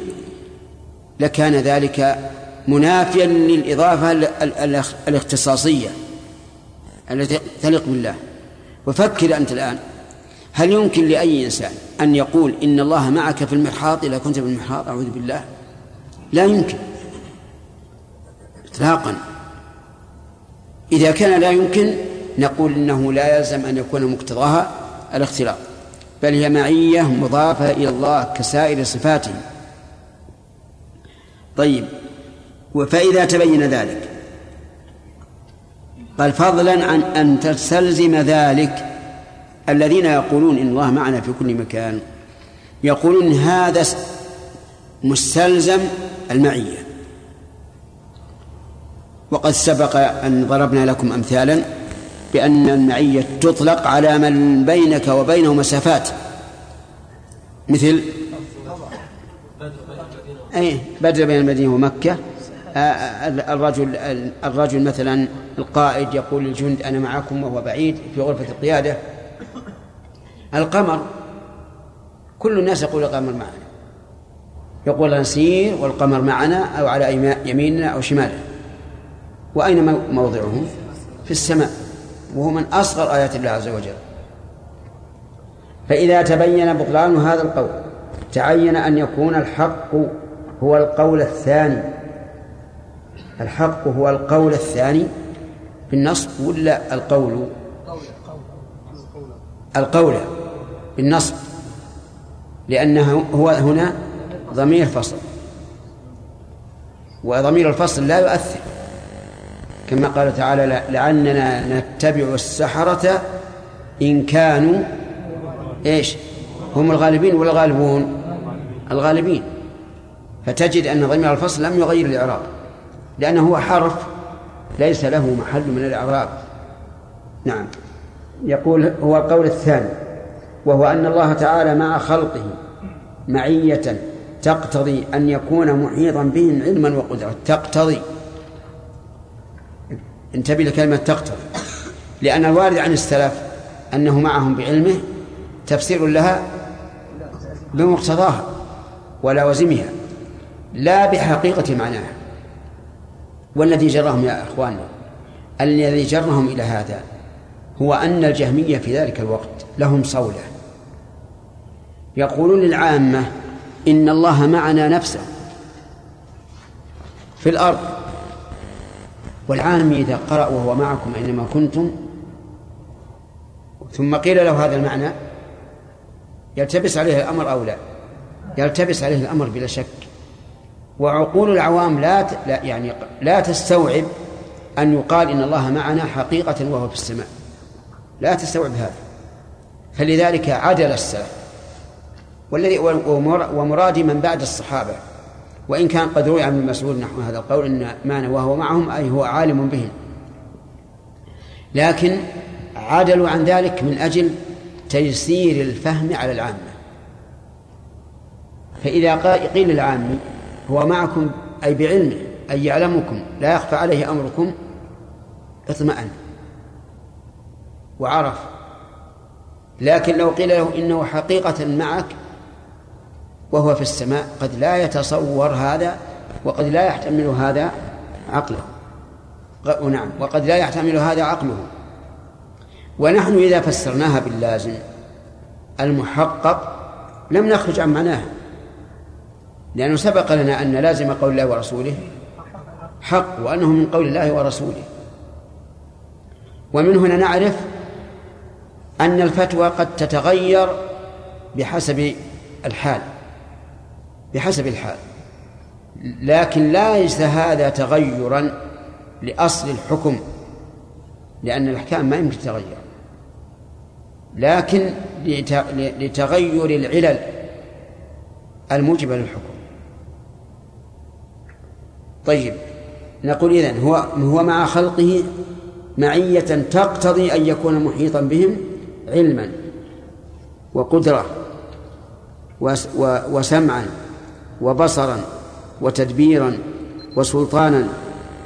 لكان ذلك منافيا للإضافة الاختصاصية التي تليق بالله. وفكر أنت الآن هل يمكن لأي إنسان أن يقول إن الله معك في المرحاض؟ إذا كنت في المرحاض أعوذ بالله. لا يمكن. إطلاقا. إذا كان لا يمكن نقول إنه لا يلزم أن يكون مقتضاها الاختلاط بل هي معية مضافة إلى الله كسائر صفاته. طيب فإذا تبين ذلك قال فضلا عن أن تستلزم ذلك الذين يقولون إن الله معنا في كل مكان يقولون هذا مستلزم المعية. وقد سبق أن ضربنا لكم أمثالا بأن المعية تطلق على من بينك وبينه مسافات. مثل؟ أي بدر بين المدينة ومكة. الرجل الرجل مثلا القائد يقول للجند أنا معكم وهو بعيد في غرفة القيادة. القمر كل الناس يقول القمر معنا. يقول نسير والقمر معنا أو على يميننا أو شمالنا. وأين موضعه في السماء. وهو من أصغر آيات الله عز وجل. فإذا تبين بطلان هذا القول تعين أن يكون الحق هو القول الثاني. الحق هو القول الثاني بالنصب ولا القول؟ القول بالنصب لأنه هو هنا ضمير فصل. وضمير الفصل لا يؤثر. كما قال تعالى لعلنا نتبع السحرة إن كانوا إيش؟ هم الغالبين ولا الغالبون؟ الغالبين. فتجد أن ضمير الفصل لم يغير الإعراب لأنه هو حرف ليس له محل من الإعراب. نعم. يقول هو القول الثاني وهو أن الله تعالى مع خلقه معية تقتضي أن يكون محيطا بهم علما وقدرة تقتضي. انتبه لكلمة تقتضي. لأن الوارد عن السلف أنه معهم بعلمه تفسير لها بمقتضاها ولوازمها لا بحقيقة معناها. والذي جرهم يا أخواننا الذي جرهم إلى هذا هو أن الجهمية في ذلك الوقت لهم صولة. يقولون للعامة إن الله معنا نفسه في الأرض. والعام إذا قرأ وهو معكم أينما كنتم. ثم قيل له هذا المعنى يلتبس عليه الأمر أو لا؟ يلتبس عليه الأمر بلا شك. وعقول العوام لا لا يعني لا تستوعب أن يقال إن الله معنا حقيقة وهو في السماء. لا تستوعب هذا. فلذلك عدل السلف. والذي ومرادي من بعد الصحابة. وإن كان قد روي عن المسؤول نحو هذا القول إن معنى وهو معهم أي هو عالم بهم لكن عدلوا عن ذلك من أجل تيسير الفهم على العامة. فإذا قيل للعامي هو معكم أي بعلمه أي يعلمكم لا يخفى عليه أمركم إطمأن وعرف. لكن لو قيل له إنه حقيقة معك وهو في السماء قد لا يتصور هذا وقد لا يحتمل هذا عقله. نعم وقد لا يحتمل هذا عقله. ونحن إذا فسرناها باللازم المحقق لم نخرج عن معناها لأنه سبق لنا أن لازم قول الله ورسوله حق وأنه من قول الله ورسوله. ومن هنا نعرف أن الفتوى قد تتغير بحسب الحال. بحسب الحال. لكن ليس هذا تغيرا لأصل الحكم لأن الأحكام ما يمكن تتغير لكن لتغير العلل الموجبة للحكم. طيب نقول إذن هو هو مع خلقه معية تقتضي أن يكون محيطا بهم علما وقدرة وسمعا. وبصرا وتدبيرا وسلطانا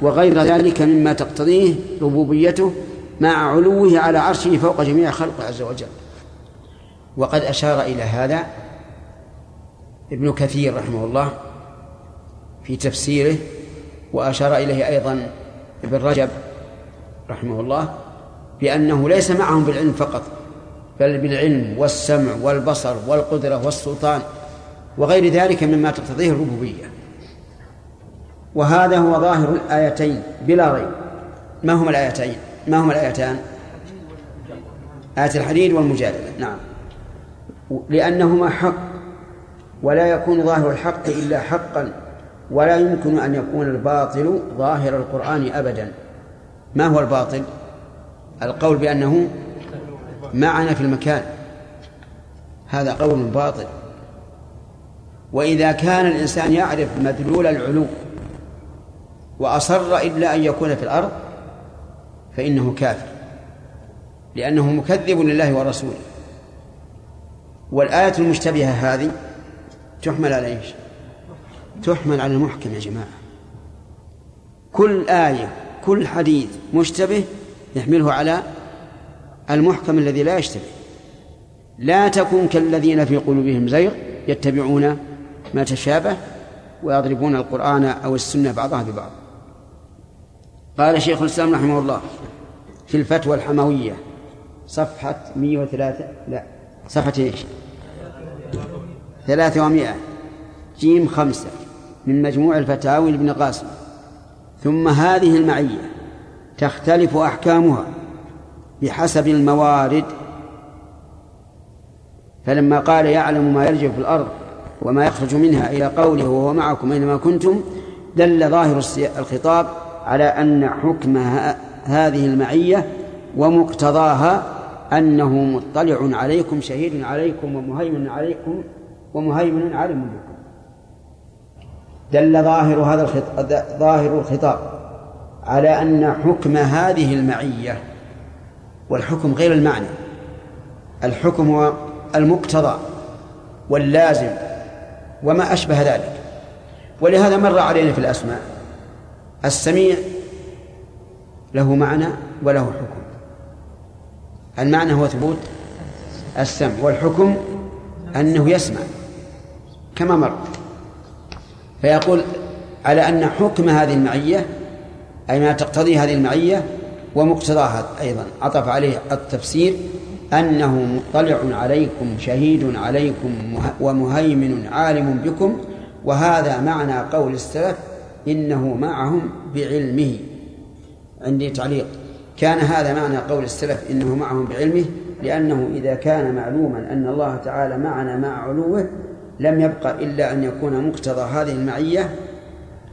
وغير ذلك مما تقتضيه ربوبيته مع علوه على عرشه فوق جميع خلقه عز وجل. وقد أشار إلى هذا ابن كثير رحمه الله في تفسيره وأشار إليه أيضا ابن رجب رحمه الله بأنه ليس معهم بالعلم فقط بل بالعلم والسمع والبصر والقدرة والسلطان وغير ذلك مما تقتضيه الربوبية. وهذا هو ظاهر الآيتين بلا ريب. ما هما الآيتين؟ ما هما الآيتان؟ آية الحديد والمجادلة. نعم. لأنهما حق ولا يكون ظاهر الحق إلا حقا ولا يمكن أن يكون الباطل ظاهر القرآن أبدا. ما هو الباطل؟ القول بأنه معنا في المكان. هذا قول باطل. وإذا كان الإنسان يعرف مدلول العلو وأصر إلا أن يكون في الأرض فإنه كافر. لأنه مكذب لله ورسوله. والآية المشتبهة هذه تحمل على إيش؟ تحمل على المحكم يا جماعة. كل آية كل حديث مشتبه يحمله على المحكم الذي لا يشتبه. لا تكن كالذين في قلوبهم زيغ يتبعون ما تشابه ويضربون القرآن أو السنة بعضها ببعض. قال شيخ الإسلام رحمه الله في الفتوى الحموية صفحة 103 لا صفحة إيش؟ ثلاثة ومائة جيم خمسة من مجموع الفتاوي لابن قاسم. ثم هذه المعية تختلف أحكامها بحسب الموارد. فلما قال يعلم ما يلج في الأرض وما يخرج منها إلى قوله وهو معكم أينما كنتم دل ظاهر الخطاب على أن حكم هذه المعية ومقتضاها أنه مطلع عليكم شهيد عليكم ومهيمن عليكم ومهيمن عليم بكم دل ظاهر هذا الخطاب ظاهر الخطاب على أن حكم هذه المعية والحكم غير المعنى. الحكم هو المقتضى واللازم وما أشبه ذلك. ولهذا مر علينا في الأسماء. السميع له معنى وله حكم. المعنى هو ثبوت السمع والحكم أنه يسمع. كما مر. فيقول على أن حكم هذه المعية أي ما تقتضي هذه المعية ومقتضاها أيضا. عطف عليه التفسير أنه مطلع عليكم شهيد عليكم ومهيمن عالم بكم وهذا معنى قول السلف إنه معهم بعلمه. عندي تعليق. كان هذا معنى قول السلف إنه معهم بعلمه؟ لأنه إذا كان معلوما أن الله تعالى معنا مع علوه لم يبق إلا أن يكون مقتضى هذه المعية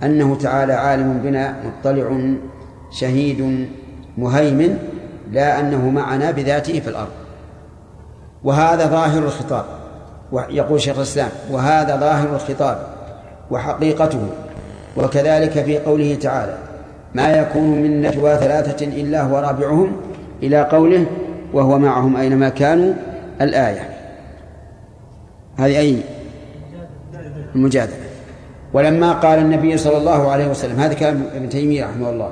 أنه تعالى عالم بنا مطلع شهيد مهيمن لا أنه معنا بذاته في الأرض. وهذا ظاهر الخطاب يقول شيخ الإسلام وهذا ظاهر الخطاب وحقيقته وكذلك في قوله تعالى ما يكون من نجوى ثلاثة إلا هو رابعهم إلى قوله وهو معهم أينما كانوا الآية. هذه أي؟ المجادلة. ولما قال النبي صلى الله عليه وسلم هذا كلام ابن تيمية رحمه الله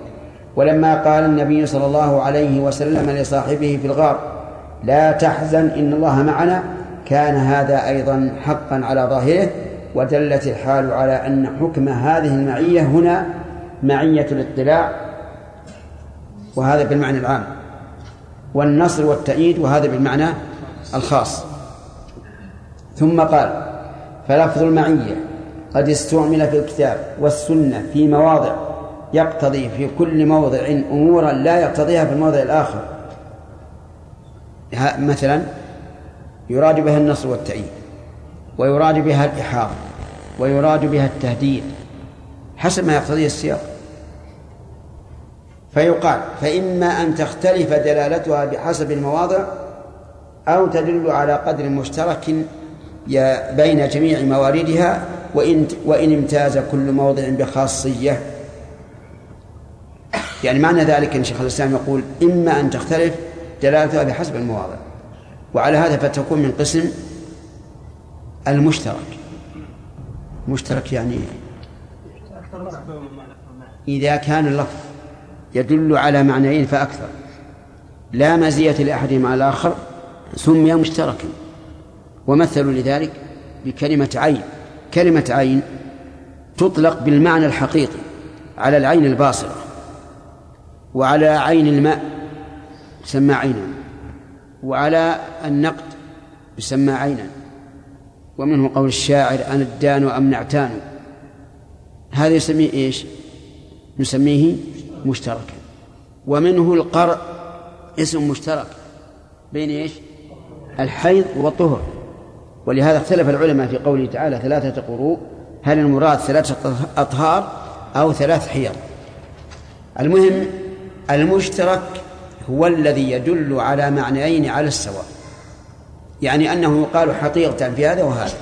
ولما قال النبي صلى الله عليه وسلم لصاحبه في الغار لا تحزن إن الله معنا. كان هذا أيضا حقا على ظاهره ودلت الحال على أن حكم هذه المعية هنا معية الاطلاع وهذا بالمعنى العام. والنصر والتأييد وهذا بالمعنى الخاص. ثم قال فلفظ المعية قد استعمل في الكتاب والسنة في مواضع يقتضي في كل موضع أمورا لا يقتضيها في الموضع الآخر. مثلا يراد بها النصر والتأييد ويراد بها الإحاطة ويراد بها التهديد حسب ما يقتضيه السياق. فيقال فإما أن تختلف دلالتها بحسب المواضع أو تدل على قدر مشترك بين جميع مواردها وإن وإن امتاز كل موضع بخاصية. يعني معنى ذلك أن شيخ الإسلام يقول إما أن تختلف دلالتها بحسب المواضع. وعلى هذا فتكون من قسم المشترك. مشترك يعني إذا كان اللفظ يدل على معنيين فأكثر. لا مزية لأحدهما على الآخر سمي مشتركا. ومثلوا لذلك بكلمة عين. كلمة عين تطلق بالمعنى الحقيقي على العين الباصرة وعلى عين الماء. يسمى عينا. وعلى النقد يسمى عينا. ومنه قول الشاعر أنا الدان أم نعتان. هذا يسميه إيش؟ نسميه مشتركا ومنه القرء اسم مشترك. بين إيش؟ الحيض والطهر. ولهذا اختلف العلماء في قوله تعالى ثلاثة قروء. هل المراد ثلاثة أطهار أو ثلاث حيض؟ المهم المشترك هو الذي يدل على معنيين على السواء. يعني أنه يقال حقيقة في هذا وهذا.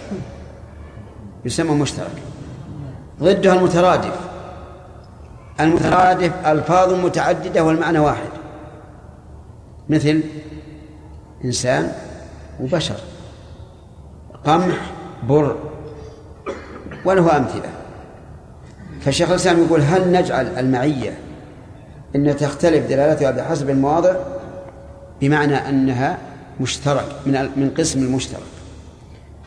يسمى مشترك. ضدها المترادف. المترادف ألفاظ متعددة والمعنى واحد. مثل إنسان وبشر. قمح بر. وله أمثلة. فالشيخ الإسلام يقول هل نجعل المعية أن تختلف دلالتها بحسب المواضع بمعنى أنها مشترك من من قسم المشترك.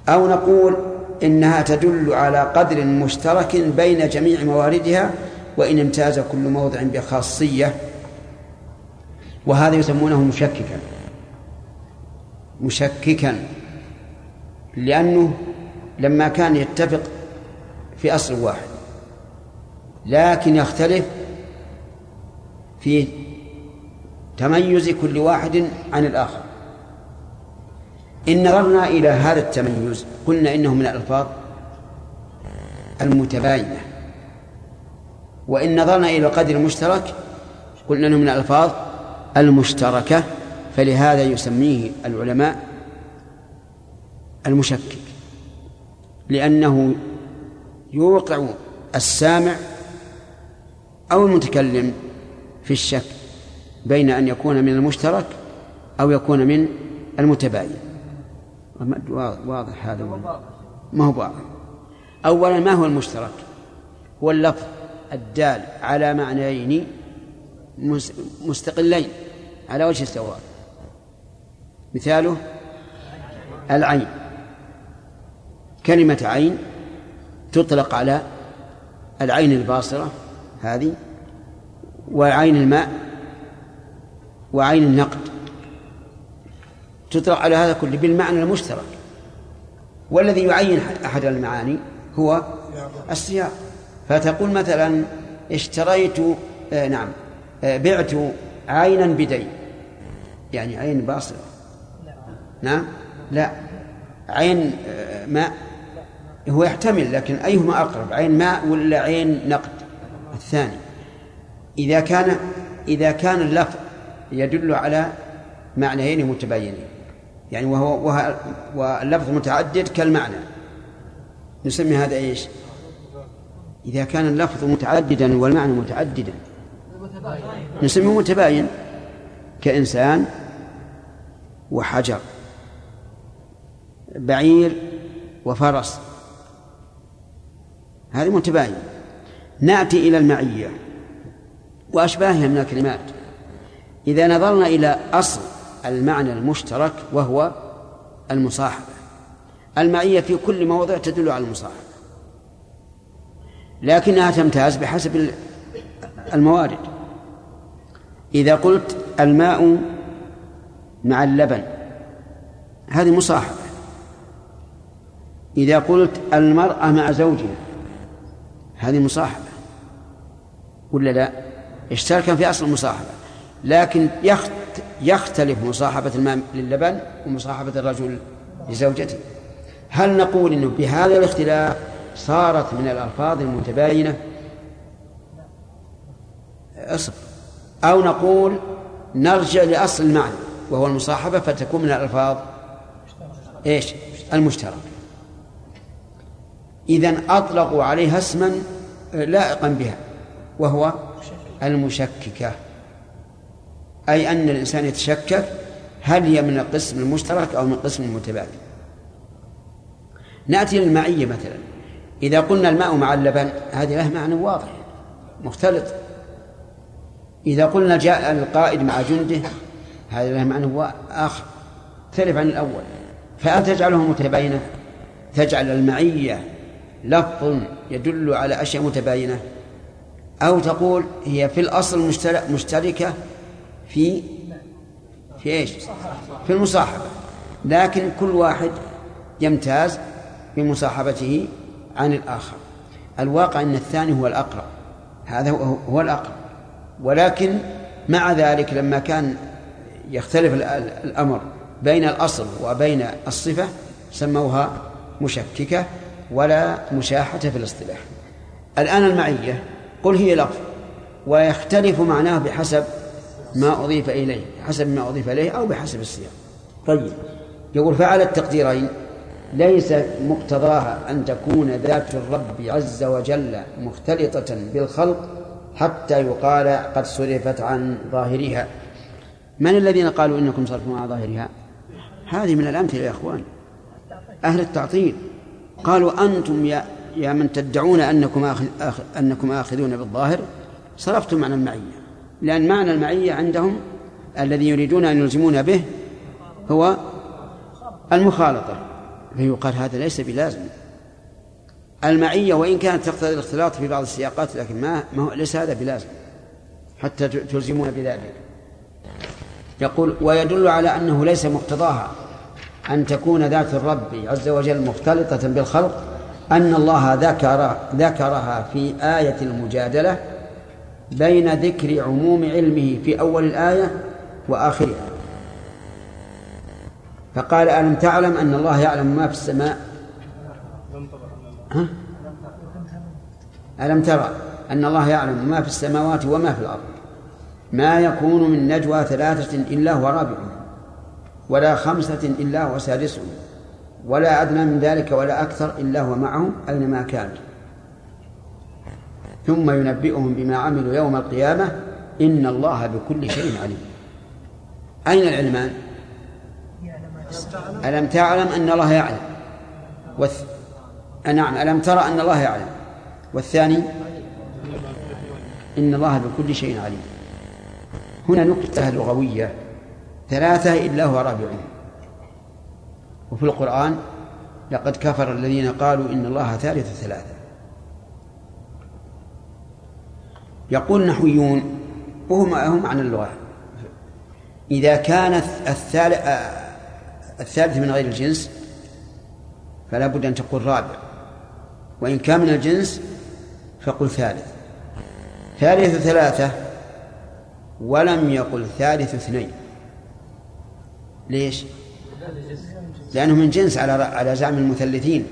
أو نقول إنها تدل على قدر مشترك بين جميع مواردها وإن امتاز كل موضع بخاصية. وهذا يسمونه مشككا. مشككا. لأنه لما كان يتفق في أصل واحد لكن يختلف في تميز كل واحد عن الآخر. إن نظرنا إلى هذا التميز قلنا إنه من الألفاظ المتباينة. وإن نظرنا إلى القدر المشترك قلنا أنه من الألفاظ المشتركة فلهذا يسميه العلماء المشكك. لأنه يوقع السامع أو المتكلم في الشك بين أن يكون من المشترك أو يكون من المتباين. واضح هذا. ما هو واضح أولا ما هو المشترك؟ هو اللفظ الدال على معنيين مستقلين على وجه السواء مثاله العين. كلمة عين تطلق على العين الباصرة هذه وعين الماء وعين النقد. تطلق على هذا كله بالمعنى المشترك. والذي يعين أحد المعاني هو السياق. فتقول مثلا اشتريت آه نعم آه بعت عينا بدين. يعني عين باصرة نعم؟ لا. عين آه ماء. هو يحتمل لكن أيهما أقرب عين ماء ولا عين نقد؟ الثاني. إذا كان إذا كان اللفظ يدل على معنيين متباينين. يعني وهو, وهو واللفظ متعدد كالمعنى. نسمي هذا إيش؟ إذا كان اللفظ متعددا والمعنى متعددا. نسميه متباين. كإنسان وحجر. بعير وفرس. هذه متباين. نأتي إلى المعية. وأشباهها من الكلمات. إذا نظرنا إلى أصل المعنى المشترك وهو المصاحبة. المعية في كل موضع تدل على المصاحبة. لكنها تمتاز بحسب الموارد. إذا قلت الماء مع اللبن هذه مصاحبة. إذا قلت المرأة مع زوجها هذه مصاحبة. ولا لا؟ اشتركا في أصل المصاحبة. لكن يختلف مصاحبة الماء للبن ومصاحبة الرجل لزوجته. هل نقول إنه بهذا الاختلاف صارت من الألفاظ المتباينة؟ اصبر. أو نقول نرجع لأصل المعنى وهو المصاحبة فتكون من الألفاظ إيش؟ المشترك. اذا أطلقوا عليها اسما لائقا بها وهو المشككة. أي أن الإنسان يتشكك هل هي من القسم المشترك أو من القسم المتباين نأتي للمعية مثلا. إذا قلنا الماء مع اللبن هذه له معنى واضح مختلط. إذا قلنا جاء القائد مع جنده هذا له معنى آخر. مختلف عن الأول. فهل تجعله متباينة؟ تجعل المعية لفظ يدل على أشياء متباينة؟ أو تقول هي في الأصل مشتركة في في إيش؟ في المصاحبة. لكن كل واحد يمتاز بمصاحبته عن الآخر. الواقع أن الثاني هو الأقرب. هذا هو الأقرب. ولكن مع ذلك لما كان يختلف الأمر بين الأصل وبين الصفة سموها مشككة ولا مشاحة في الاصطلاح. الآن المعية. قل هي لفظ ويختلف معناه بحسب ما أضيف إليه حسب ما أضيف إليه أو بحسب السياق. طيب. يقول فعل التقديرين ليس مقتضاها أن تكون ذات الرب عز وجل مختلطة بالخلق حتى يقال قد صرفت عن ظاهرها. من الذين قالوا إنكم صرفتم عن ظاهرها؟ هذه من الأمثلة يا إخوان. أهل التعطيل. قالوا أنتم يا يا من تدعون أنكم آخذ أنكم آخذون بالظاهر صرفتم عن المعية. لأن معنى المعية عندهم الذي يريدون أن يلزمون به هو المخالطة. فيقال هذا ليس بلازم. المعية وإن كانت تقتضي الاختلاط في بعض السياقات لكن ما, ما هو ليس هذا بلازم. حتى تلزمون بذلك. يقول ويدل على أنه ليس مقتضاها أن تكون ذات الرب عز وجل مختلطة بالخلق أن الله ذكر ذكرها في آية المجادلة بين ذكر عموم علمه في أول الآية وآخرها. فقال ألم تعلم أن الله يعلم ما في السماء؟ ها؟ ألم ترى أن الله يعلم ما في السماوات وما في الأرض؟ ما يكون من نجوى ثلاثة إلا هو رابعهم ولا خمسة إلا هو سادسهم. ولا أدنى من ذلك ولا أكثر إلا هو معهم أينما كانوا ثم ينبئهم بما عملوا يوم القيامة إن الله بكل شيء عليم. أين العلمان؟ ألم تعلم أن الله يعلم؟ والث... نعم ألم ترى أن الله يعلم؟ والثاني؟ إن الله بكل شيء عليم. هنا نكتة لغوية ثلاثة إلا هو رابعهم وفي القرآن لقد كفر الذين قالوا إن الله ثالث ثلاثة. يقول النحويون وهم هم عن اللغة. إذا كان الثالث الثالث من غير الجنس فلا بد أن تقول رابع. وإن كان من الجنس فقل ثالث. ثالث ثلاثة ولم يقل ثالث اثنين. ليش؟ لأنه من جنس على على زعم المثلثين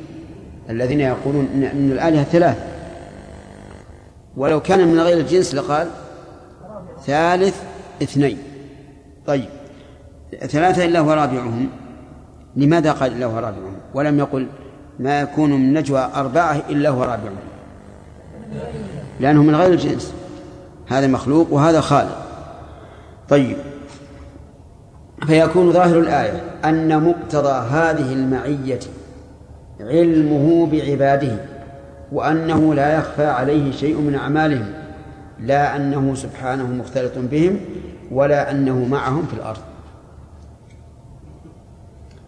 الذين يقولون إن الآلهة ثلاث. ولو كان من غير الجنس لقال ثالث اثنين. طيب. ثلاثة إلا هو رابعهم. لماذا قال إلا هو رابعهم؟ ولم يقل ما يكون من نجوى أربعة إلا هو رابعهم. لأنه من غير الجنس. هذا مخلوق وهذا خالق. طيب. فيكون ظاهر الآية أن مقتضى هذه المعية علمه بعباده وأنه لا يخفى عليه شيء من أعمالهم لا أنه سبحانه مختلط بهم ولا أنه معهم في الأرض.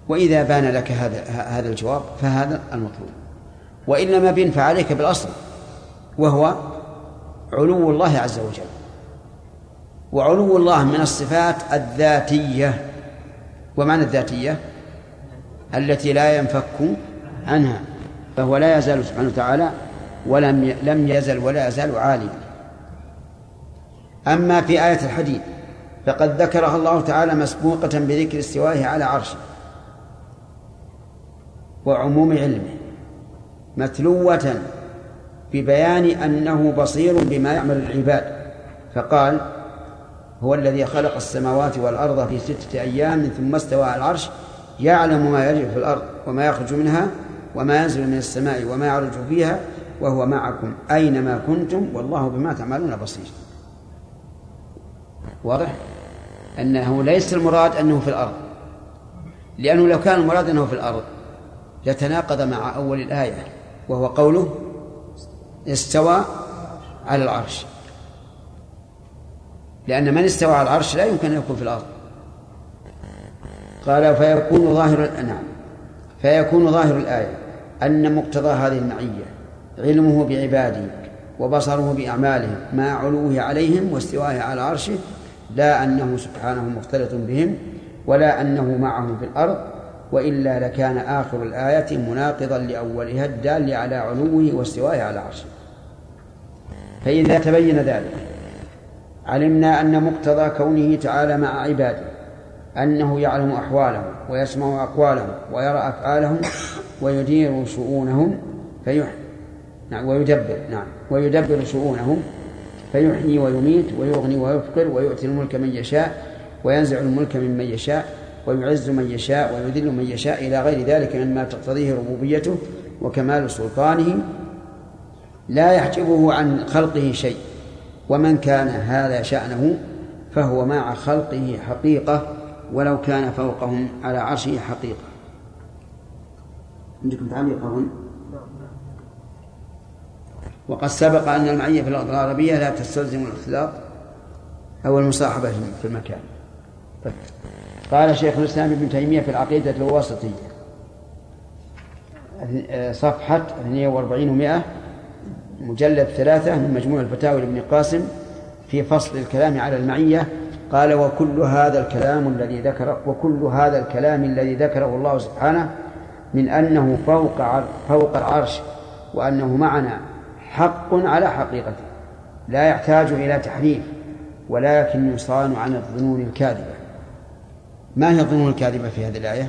وإذا بان لك هذا هذا الجواب فهذا المطلوب. وإلا ما بين فعليك بالأصل وهو علو الله عز وجل. وعلو الله من الصفات الذاتية. ومعنى الذاتية؟ التي لا ينفك عنها فهو لا يزال سبحانه وتعالى ولم لم يزل ولا يزال عاليا. أما في آية الحديد فقد ذكرها الله تعالى مسبوقة بذكر استوائه على عرشه. وعموم علمه. متلوة ببيان أنه بصير بما يعمل العباد. فقال هو الذي خلق السماوات والأرض في ستة أيام ثم استوى على العرش يعلم ما يجري في الأرض وما يخرج منها وما ينزل من السماء وما يعرج فيها وهو معكم أينما كنتم والله بما تعملون بصير. واضح؟ أنه ليس المراد أنه في الأرض لأنه لو كان المراد أنه في الأرض يتناقض مع أول الآية وهو قوله استوى على العرش. لأن من استوى على العرش لا يمكن أن يكون في الأرض. قال فيكون ظاهر نعم. فيكون ظاهر الآية أن مقتضى هذه المعية علمه بعباده وبصره بأعمالهم مع علوه عليهم واستوائه على عرشه لا أنه سبحانه مختلط بهم ولا أنه معهم في الأرض وإلا لكان آخر الآية مناقضا لأولها الدال على علوه واستوائه على عرشه. فإذا تبين ذلك علمنا أن مقتضى كونه تعالى مع عباده أنه يعلم أحوالهم ويسمع أقوالهم ويرى أفعالهم ويدير شؤونهم فيح نعم ويدبر نعم ويدبر شؤونهم فيحيي ويميت ويغني ويفقر ويؤتي الملك من يشاء وينزع الملك ممن يشاء ويعز من يشاء ويذل من يشاء إلى غير ذلك مما تقتضيه ربوبيته وكمال سلطانه لا يحجبه عن خلقه شيء. ومن كان هذا شأنه فهو مع خلقه حقيقة ولو كان فوقهم على عرشه حقيقة. عندكم تعليق هنا؟ وقد سبق أن المعية في اللغة العربية لا تستلزم الاختلاط أو المصاحبة في المكان. طيب. قال شيخ الإسلام ابن تيمية في العقيدة الواسطية صفحة 42 و100 مجلد ثلاثة من مجموع الفتاوى لابن قاسم في فصل الكلام على المعية. قال وكل هذا الكلام الذي ذكر وكل هذا الكلام الذي ذكره الله سبحانه من أنه فوق فوق العرش وأنه معنا حق على حقيقته لا يحتاج إلى تحريف ولكن يصان عن الظنون الكاذبة. ما هي الظنون الكاذبة في هذه الآية؟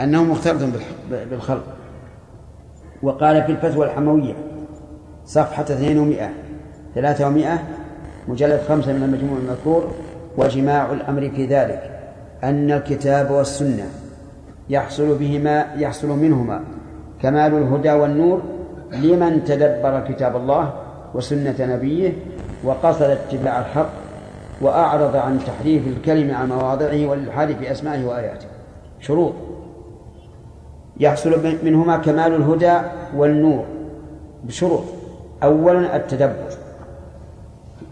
أنه مختلط بالخلق. وقال في الفتوى الحموية صفحة 200 300 مجلد خمسة من المجموع المذكور وجماع الأمر في ذلك أن الكتاب والسنة يحصل بهما يحصل منهما كمال الهدى والنور لمن تدبر كتاب الله وسنة نبيه وقصد اتباع الحق وأعرض عن تحريف الكلم عن مواضعه والإلحاد في أسمائه وآياته. شروط. يحصل منهما كمال الهدى والنور بشروط. أولا التدبر.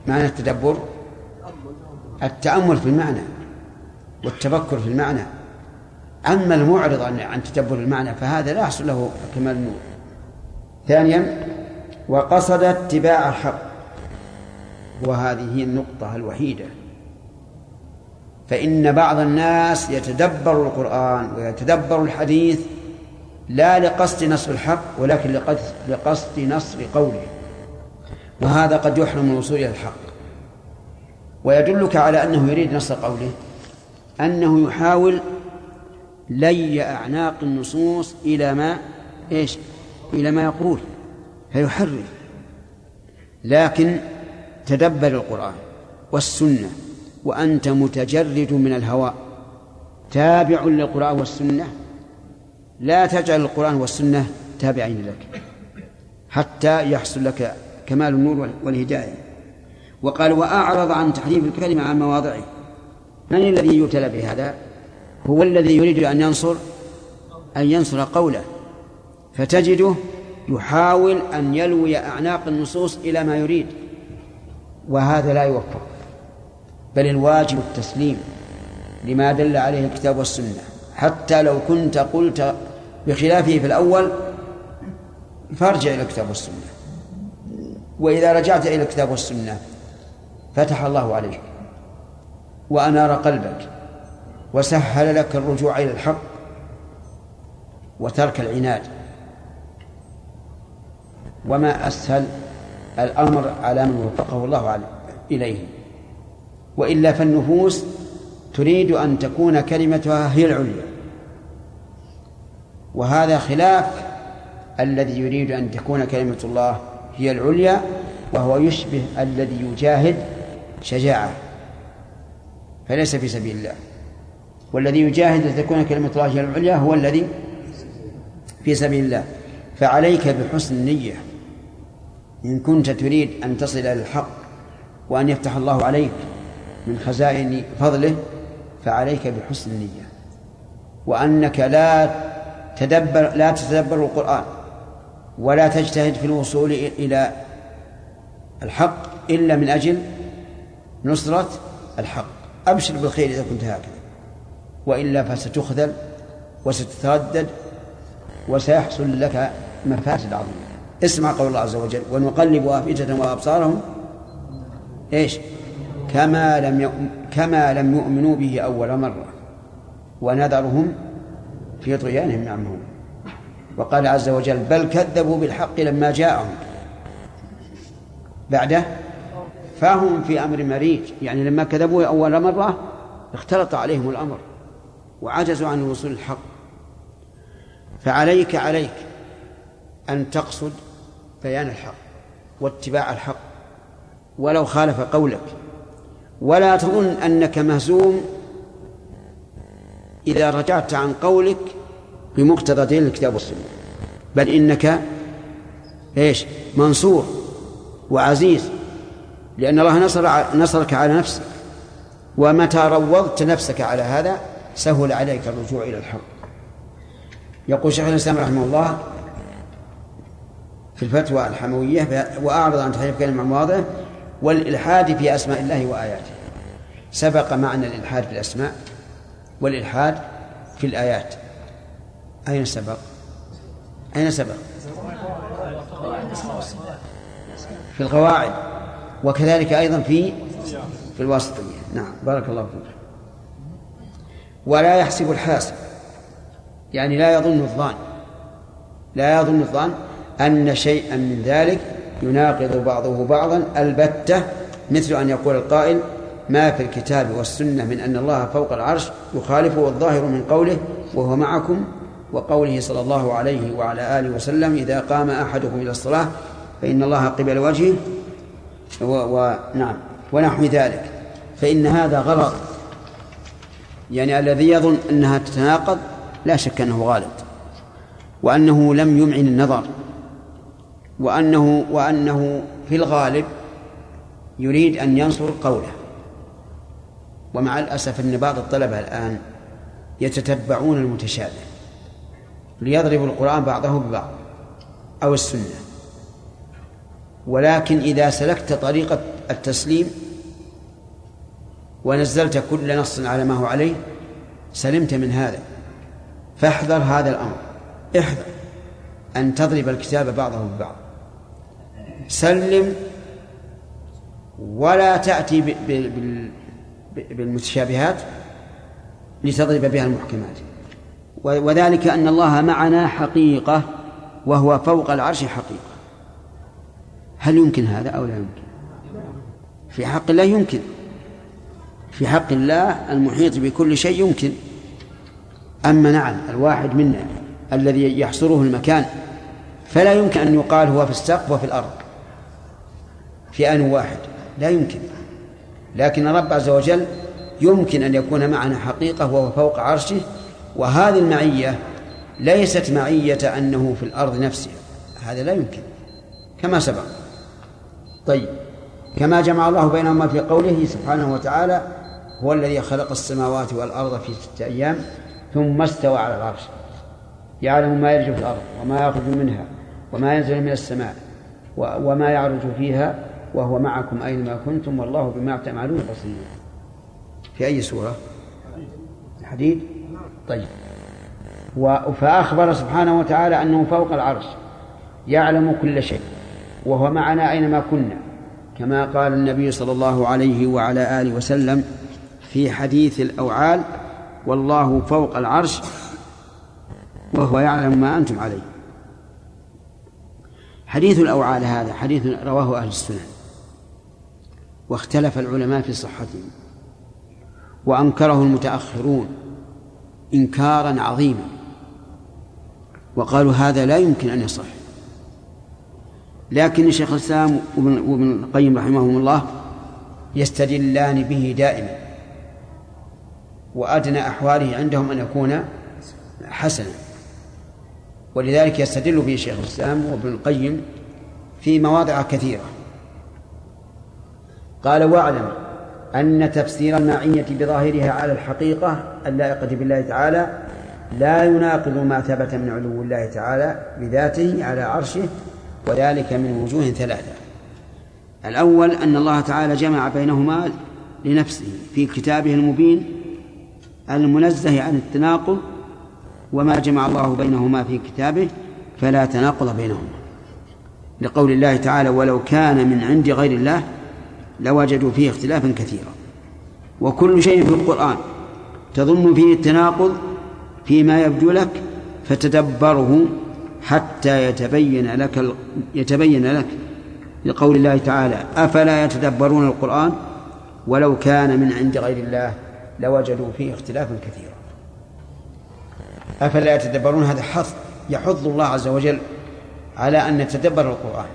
معنى التدبر؟ التأمل في المعنى والتفكر في المعنى. أما المعرض عن تدبر المعنى فهذا لا يحصل له كمال النور. ثانيا وقصد اتباع الحق. وهذه هي النقطة الوحيدة. فإن بعض الناس يتدبر القرآن ويتدبر الحديث لا لقصد نصر الحق ولكن لقصد نصر قوله. وهذا قد يحرم الوصول إلى الحق. ويدلك على أنه يريد نصر قوله أنه يحاول لي أعناق النصوص إلى ما إيش؟ إلى ما يقول. فيحرف لكن تدبر القرآن والسنة وأنت متجرد من الهوى تابع للقرآن والسنة لا تجعل القرآن والسنة تابعين لك حتى يحصل لك كمال النور والهداية. وقال وأعرض عن تحريف الكلمة عن مواضعه. من الذي يبتلى بهذا؟ هو الذي يريد أن ينصر أن ينصر قوله. فتجده يحاول أن يلوي أعناق النصوص إلى ما يريد. وهذا لا يوفق. بل الواجب التسليم لما دل عليه الكتاب والسنة. حتى لو كنت قلت بخلافه في الأول فارجع إلى الكتاب والسنة. وإذا رجعت إلى الكتاب والسنة فتح الله عليك. وأنار قلبك. وسهل لك الرجوع إلى الحق وترك العناد. وما أسهل الأمر على من وفقه الله إليه. وإلا فالنفوس تريد أن تكون كلمتها هي العليا. وهذا خلاف الذي يريد أن تكون كلمة الله هي العليا وهو يشبه الذي يجاهد شجاعة فليس في سبيل الله. والذي يجاهد لتكون كلمة الله هي العليا هو الذي في سبيل الله. فعليك بحسن النية. إن كنت تريد أن تصل إلى الحق وأن يفتح الله عليك من خزائن فضله فعليك بحسن النية. وأنك لا تدبر لا تتدبر القرآن ولا تجتهد في الوصول إلى الحق إلا من أجل نصرة الحق. أبشر بالخير إذا كنت هكذا. وإلا فستخذل وستتردد وسيحصل لك مفاسد عظيمة. اسمع قول الله عز وجل ونقلب أفئدتهم وأبصارهم إيش؟ كما لم كما لم يؤمنوا به أول مرة ونذرهم في طغيانهم يعمهون وقال عز وجل بل كذبوا بالحق لما جاءهم. بعده فهم في أمر مريج. يعني لما كذبوا أول مرة اختلط عليهم الأمر وعجزوا عن الوصول الحق. فعليك عليك أن تقصد بيان الحق واتباع الحق ولو خالف قولك. ولا تظن أنك مهزوم إذا رجعت عن قولك بمقتضى دين الكتاب والسنة. بل إنك إيش؟ منصور وعزيز لأن الله نصر نصرك على نفسك. ومتى روضت نفسك على هذا سهل عليك الرجوع إلى الحق. يقول شيخ الإسلام رحمه الله في الفتوى الحموية وأعرض عن تحريف كلمة مواضع والإلحاد في أسماء الله وآياته. سبق معنى الإلحاد في الأسماء والإلحاد في الآيات. أين سبق؟ أين سبق؟ في القواعد وكذلك أيضا في في الواسطية. نعم بارك الله فيك. ولا يحسب الحاسب يعني لا يظن الظان. لا يظن الظان أن شيئا من ذلك يناقض بعضه بعضا. البتة مثل أن يقول القائل ما في الكتاب والسنة من أن الله فوق العرش يخالفه الظاهر من قوله وهو معكم وقوله صلى الله عليه وعلى آله وسلم إذا قام أحدكم إلى الصلاة فإن الله قبل وجهه ونعم ونحو ذلك. فإن هذا غلط. يعني الذي يظن أنها تتناقض لا شك أنه غالط وأنه لم يمعن النظر. وأنه وأنه في الغالب يريد أن ينصر قوله. ومع الأسف أن بعض الطلبة الآن يتتبعون المتشابه ليضرب القرآن بعضه ببعض أو السنة. ولكن إذا سلكت طريقة التسليم ونزلت كل نص على ما هو عليه سلمت من هذا. فاحذر هذا الأمر. احذر أن تضرب الكتاب بعضه ببعض. سلم ولا تأتي بالمتشابهات لتضرب بها المحكمات. وذلك أن الله معنا حقيقة وهو فوق العرش حقيقة. هل يمكن هذا أو لا يمكن؟ في حق الله يمكن. في حق الله المحيط بكل شيء يمكن. أما نعم الواحد منا الذي يحصره المكان فلا يمكن أن يقال هو في السقف وفي الأرض. في آن واحد. لا يمكن. لكن الرب عز وجل يمكن أن يكون معنا حقيقة وهو فوق عرشه وهذه المعية ليست معية أنه في الأرض نفسها هذا لا يمكن. كما سبق. طيب. كما جمع الله بينهما في قوله سبحانه وتعالى هو الذي خلق السماوات والأرض في ستة أيام ثم استوى على العرش. يعلم ما يرجو في الأرض وما يخرج منها وما ينزل من السماء وما يعرج فيها وهو معكم أينما كنتم والله بما تعملون بصير. في أي سورة؟ الحديد؟ طيب. فأخبر سبحانه وتعالى أنه فوق العرش يعلم كل شيء وهو معنا أينما كنا كما قال النبي صلى الله عليه وعلى آله وسلم في حديث الأوعال والله فوق العرش وهو يعلم ما أنتم عليه. حديث الأوعال هذا حديث رواه أهل السنن. واختلف العلماء في صحته وأنكره المتأخرون إنكارا عظيما وقالوا هذا لا يمكن أن يصح لكن شيخ الإسلام وابن القيم رحمهم الله يستدلان به دائما وأدنى أحواله عندهم أن يكون حسنا ولذلك يستدل به شيخ الإسلام وابن القيم في مواضع كثيرة قال واعلم أن تفسير المعية بظاهرها على الحقيقة اللائقة بالله تعالى لا يناقض ما ثبت من علو الله تعالى بذاته على عرشه وذلك من وجوه ثلاثة. الأول أن الله تعالى جمع بينهما لنفسه في كتابه المبين المنزه عن التناقض وما جمع الله بينهما في كتابه فلا تناقض بينهما. لقول الله تعالى ولو كان من عند غير الله لوجدوا فيه اختلافا كثيرا. وكل شيء في القرآن تظن فيه التناقض فيما يبدو لك فتدبره حتى يتبين لك يتبين لك لقول الله تعالى أفلا يتدبرون القرآن؟ ولو كان من عند غير الله لوجدوا فيه اختلافا كثيرا. أفلا يتدبرون؟ هذا حظ يحض الله عز وجل على أن نتدبر القرآن.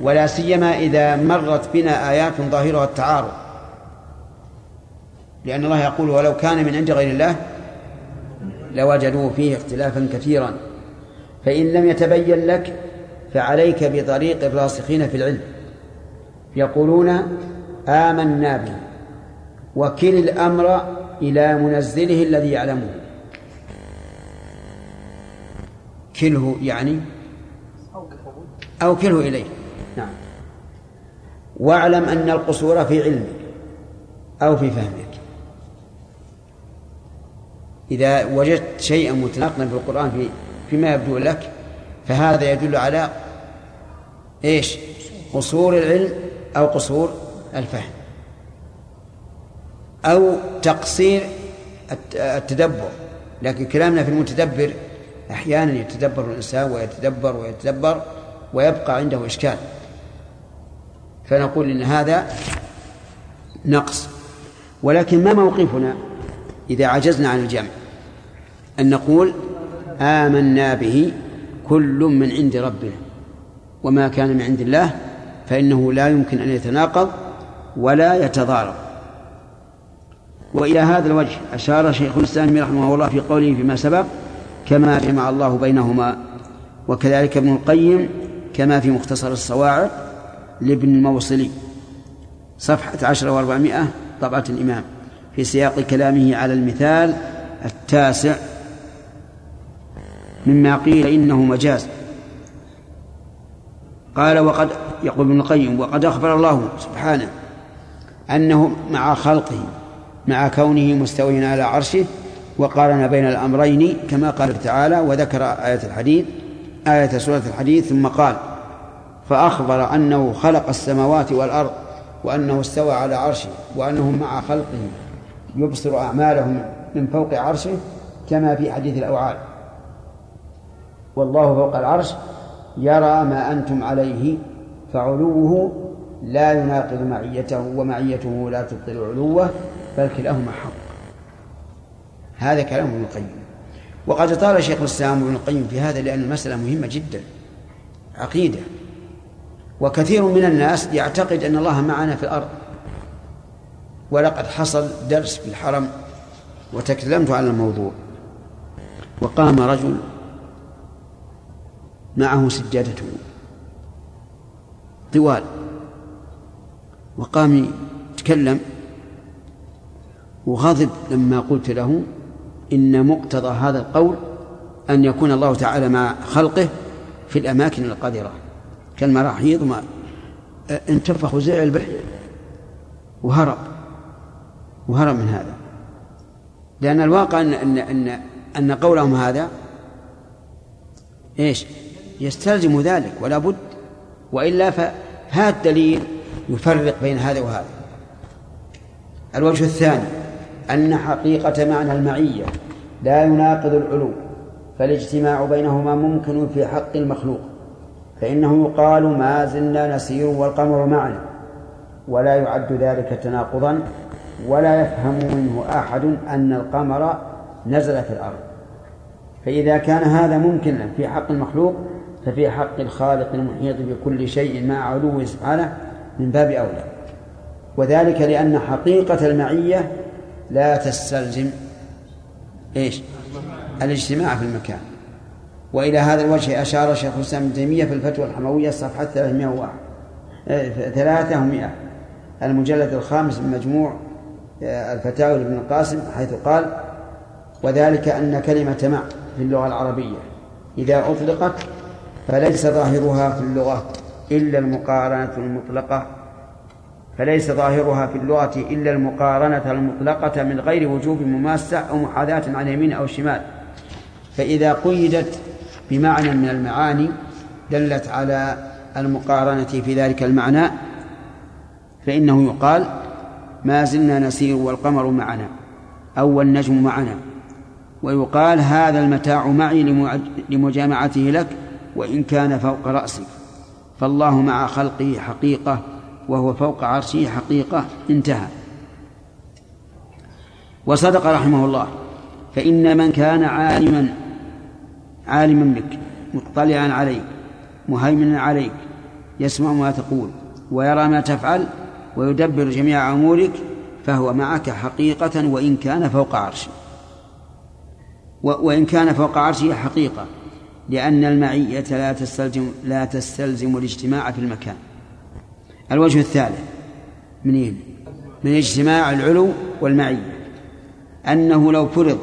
ولا سيما إذا مرت بنا آيات ظاهرها التعارض. لأن الله يقول ولو كان من عند غير الله لوجدوا فيه اختلافا كثيرا. فإن لم يتبين لك فعليك بطريق الراسخين في العلم. يقولون آمنا به وكل الأمر إلى منزله الذي يعلمه. كله يعني أو كله إليه. نعم. واعلم أن القصور في علمك أو في فهمك. إذا وجدت شيئا متناقضا في القرآن في فيما يبدو لك فهذا يدل على إيش؟ قصور العلم أو قصور الفهم. أو تقصير التدبر. لكن كلامنا في المتدبر أحيانا يتدبر الإنسان ويتدبر ويتدبر ويبقى عنده إشكال. فنقول إن هذا نقص. ولكن ما موقفنا إذا عجزنا عن الجمع؟ أن نقول آمنا به كل من عند ربنا وما كان من عند الله فإنه لا يمكن أن يتناقض ولا يتضارب. وإلى هذا الوجه أشار شيخ الإسلام رحمه الله في قوله فيما سبق كما جمع الله بينهما وكذلك ابن القيم كما في مختصر الصواعق لابن الموصلي صفحة عشر وأربعمائة طبعة الإمام في سياق كلامه على المثال التاسع. مما قيل إنه مجاز. قال وقد يقول ابن القيم وقد أخبر الله سبحانه أنه مع خلقه مع كونه مستويا على عرشه وقارن بين الأمرين كما قال تعالى وذكر آية الحديث آية سورة الحديث ثم قال فأخبر أنه خلق السماوات والأرض وأنه استوى على عرشه وأنه مع خلقه يبصر أعمالهم من فوق عرشه كما في حديث الأوعال والله فوق العرش يرى ما أنتم عليه فعلوه لا يناقض معيته ومعيته لا تبطل علوه بل كلاهما حق. هذا كلام ابن القيم. وقد طال شيخ الإسلام ابن القيم في هذا لأن المسألة مهمة جدا. عقيدة. وكثير من الناس يعتقد أن الله معنا في الأرض. ولقد حصل درس في الحرم وتكلمت على الموضوع. وقام رجل معه سجادته. طوال. وقام يتكلم. وغضب لما قلت له إن مقتضى هذا القول أن يكون الله تعالى مع خلقه في الأماكن القذرة. كالمراحيض ما انتفخ وزعل به وهرب. وهرب من هذا. لأن الواقع أن أن أن أن قولهم هذا إيش؟ يستلزم ذلك ولا بد وإلا فهذا الدليل يفرق بين هذا وهذا. الوجه الثاني أن حقيقة معنى المعية لا يناقض العلو فالاجتماع بينهما ممكن في حق المخلوق. فإنه يقال ما زلنا نسير والقمر معنا. ولا يعد ذلك تناقضا. ولا يفهم منه أحد أن القمر نزل في الأرض. فإذا كان هذا ممكنا في حق المخلوق ففي حق الخالق المحيط بكل شيء مع علوه سبحانه من باب أولى. وذلك لأن حقيقة المعية لا تستلزم إيش؟ الاجتماع في المكان. وإلى هذا الوجه أشار شيخ الإسلام ابن تيمية في الفتوى الحموية صفحة 301 300 المجلد الخامس من مجموع آه، الفتاوى لابن القاسم حيث قال وذلك أن كلمة مع في اللغة العربية. إذا أطلقت فليس ظاهرها في اللغة إلا المقارنة المطلقة فليس ظاهرها في اللغة إلا المقارنة المطلقة من غير وجوب مماسة أو محاذاة عن اليمين أو الشمال فإذا قيدت بمعنى من المعاني دلت على المقارنة في ذلك المعنى فإنه يقال ما زلنا نسير والقمر معنا أو النجم معنا ويقال هذا المتاع معي لمجامعته لك وإن كان فوق رأسك فالله مع خلقه حقيقة وهو فوق عرشه حقيقة انتهى. وصدق رحمه الله فإن من كان عالما عالما بك مطلعا عليك مهيمنا عليك يسمع ما تقول ويرى ما تفعل ويدبر جميع أمورك فهو معك حقيقة وإن كان فوق عرشه. وإن كان فوق عرشه حقيقة لأن المعية لا تستلزم لا تستلزم الاجتماع في المكان. الوجه الثالث منين؟ من اجتماع العلو والمعية. أنه لو فرض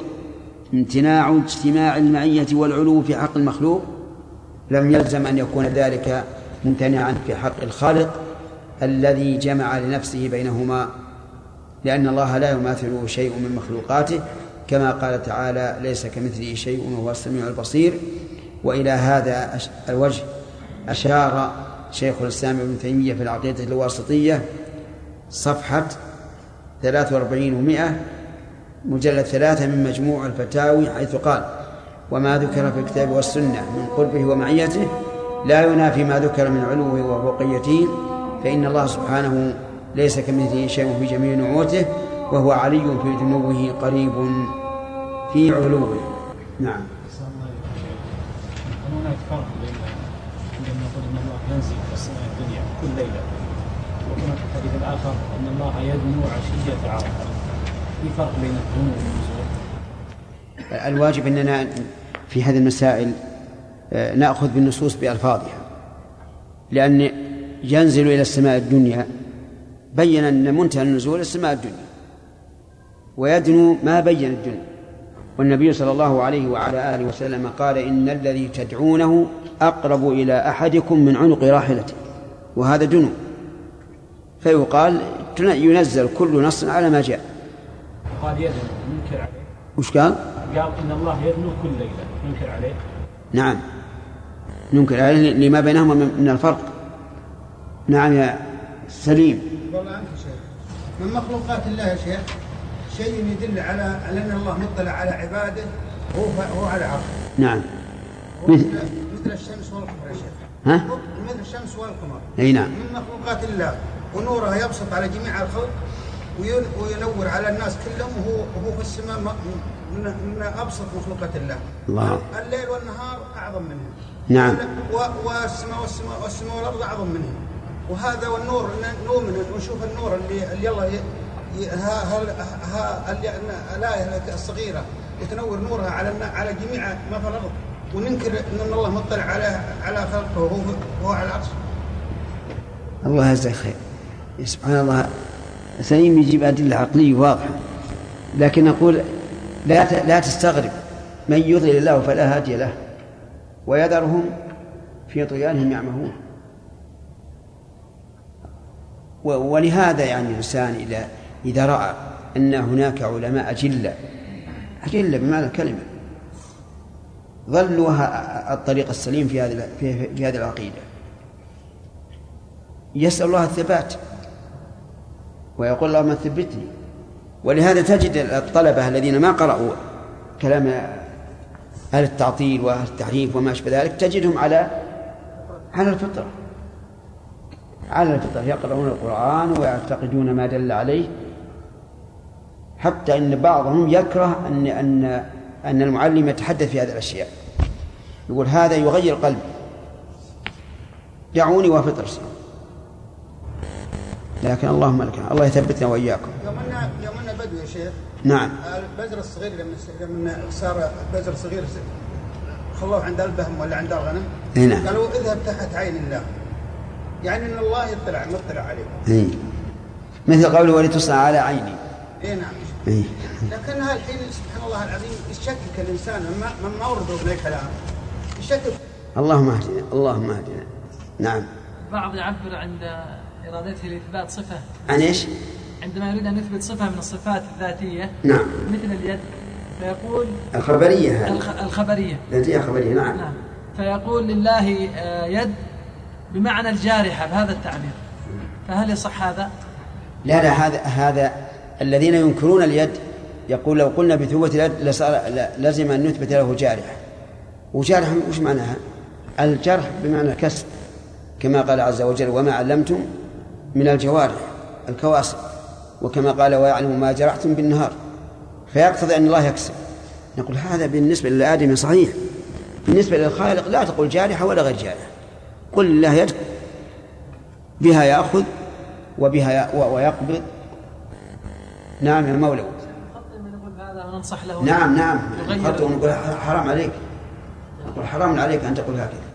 امتناع اجتماع المعية والعلو في حق المخلوق لم يلزم أن يكون ذلك ممتنعا في حق الخالق الذي جمع لنفسه بينهما لأن الله لا يماثله شيء من مخلوقاته كما قال تعالى ليس كمثله شيء وهو السميع البصير وإلى هذا الوجه أشار شيخ الإسلام ابن تيمية في العقيدة الواسطية صفحة 43 ومئة مجلد ثلاثة من مجموع الفتاوي حيث قال وما ذكر في الكتاب والسنة من قربه ومعيته لا ينافي ما ذكر من علوه وفوقيته فإن الله سبحانه ليس كمثله شيء في جميع نعوته وهو علي في جنوبه قريب في علوه. نعم. هناك فرق بين عندما نقول إن الله ينزل في السماء الدنيا كل ليلة وهناك الحديث الآخر إن الله يدنو عشية عرفه في فرق بين والنزول الواجب أننا في هذه المسائل آه، نأخذ بالنصوص بألفاظها. لأن ينزل إلى السماء الدنيا بين أن منتهى النزول السماء الدنيا. ويدنو ما بين الدنيا. والنبي صلى الله عليه وعلى آله وسلم قال إن الذي تدعونه أقرب إلى أحدكم من عنق راحلته. وهذا دنو. فيقال ينزل كل نص على ما جاء. قال يدنو ننكر عليه. وش قال؟ قال إن الله يدنو كل ليلة ننكر عليه. نعم. ننكر عليه لما بينهما من الفرق. نعم يا سليم. والله شيخ. من مخلوقات الله يا شيخ شيء يدل على على أن الله مطلع على عباده هو هو على عرشه. نعم. مثل مثل الشمس والقمر يا شيخ. ها؟ مثل الشمس والقمر. أي نعم. من مخلوقات الله ونورها يبسط على جميع الخلق وينور على الناس كلهم وهو وهو في السماء من, من أبسط مخلوقات الله. الله. الليل والنهار أعظم منه. نعم. والسماء والسماء والسماء والأرض أعظم منه. وهذا والنور نؤمن ونشوف النور اللي اللي الله. ها... ها... ها... اللي... الآية الصغيرة. وتنور نورها على على جميع ما في الأرض. وننكر إن الله مطلع على على خلقه وهو على العرش. الله يجزاك خير. سبحان الله. سليم يجيب أدلة عقلية واضحة. لكن نقول لا لا تستغرب. من يضلل الله فلا هادي له ويذرهم في طغيانهم يعمهون. ولهذا يعني الإنسان إذا إذا رأى أن هناك علماء أجلة أجلة بمعنى الكلمة ظلوا الطريق السليم في هذه في هذه العقيدة. يسأل الله الثبات. ويقول اللهم ثبتني. ولهذا تجد الطلبة الذين ما قرأوا كلام أهل التعطيل وأهل التحريف وما أشبه ذلك تجدهم على على الفطرة. على الفطرة يقرؤون القرآن ويعتقدون ما دل عليه حتى أن بعضهم يكره أن أن أن المعلم يتحدث في هذه الأشياء. يقول هذا يغير قلبي. دعوني وفطرتي. لكن اللهم لك الله يثبتنا وإياكم. يوم أن يوم أن بدو يا شيخ نعم. البزر الصغير لما لما صار بزر صغير خلوه عند البهم ولا عند الغنم؟ إي نعم. قالوا اذهب تحت عين الله. يعني إن الله يطلع مطلع عليه إيه. مثل قوله ولتصنع على عيني. إي نعم. إيه. لكنها الحين سبحان الله العظيم يشكك الإنسان. مما مما وردوا من الكلام. يشكك. اللهم اهدنا اللهم اهدنا. نعم. بعض يعبر عند إرادته لإثبات صفة عن إيش؟ عندما يريد أن يثبت صفة من الصفات الذاتية نعم. مثل اليد فيقول الخبرية هذه الخ- الخبرية التي خبرية نعم نعم فيقول لله آه، يد بمعنى الجارحة بهذا التعبير فهل يصح هذا؟ لا لا هذا هذا الذين ينكرون اليد يقول لو قلنا بثبوت اليد لصار ل- لازم أن نثبت له جارحة وجارحة وش معناها؟ الجرح بمعنى الكسر كما قال عز وجل وما علمتم من الجوارح الكواسر وكما قال ويعلم ما جرحتم بالنهار. فيقتضي أن الله يكسر نقول هذا بالنسبة للآدمي صحيح. بالنسبة للخالق لا تقول جارحة ولا غير جارحة. قل لله يد بها يأخذ وبها ويقبض. نعم يا مولى نقول نعم نعم. ونقول حرام عليك. نقول حرام عليك أن تقول هكذا.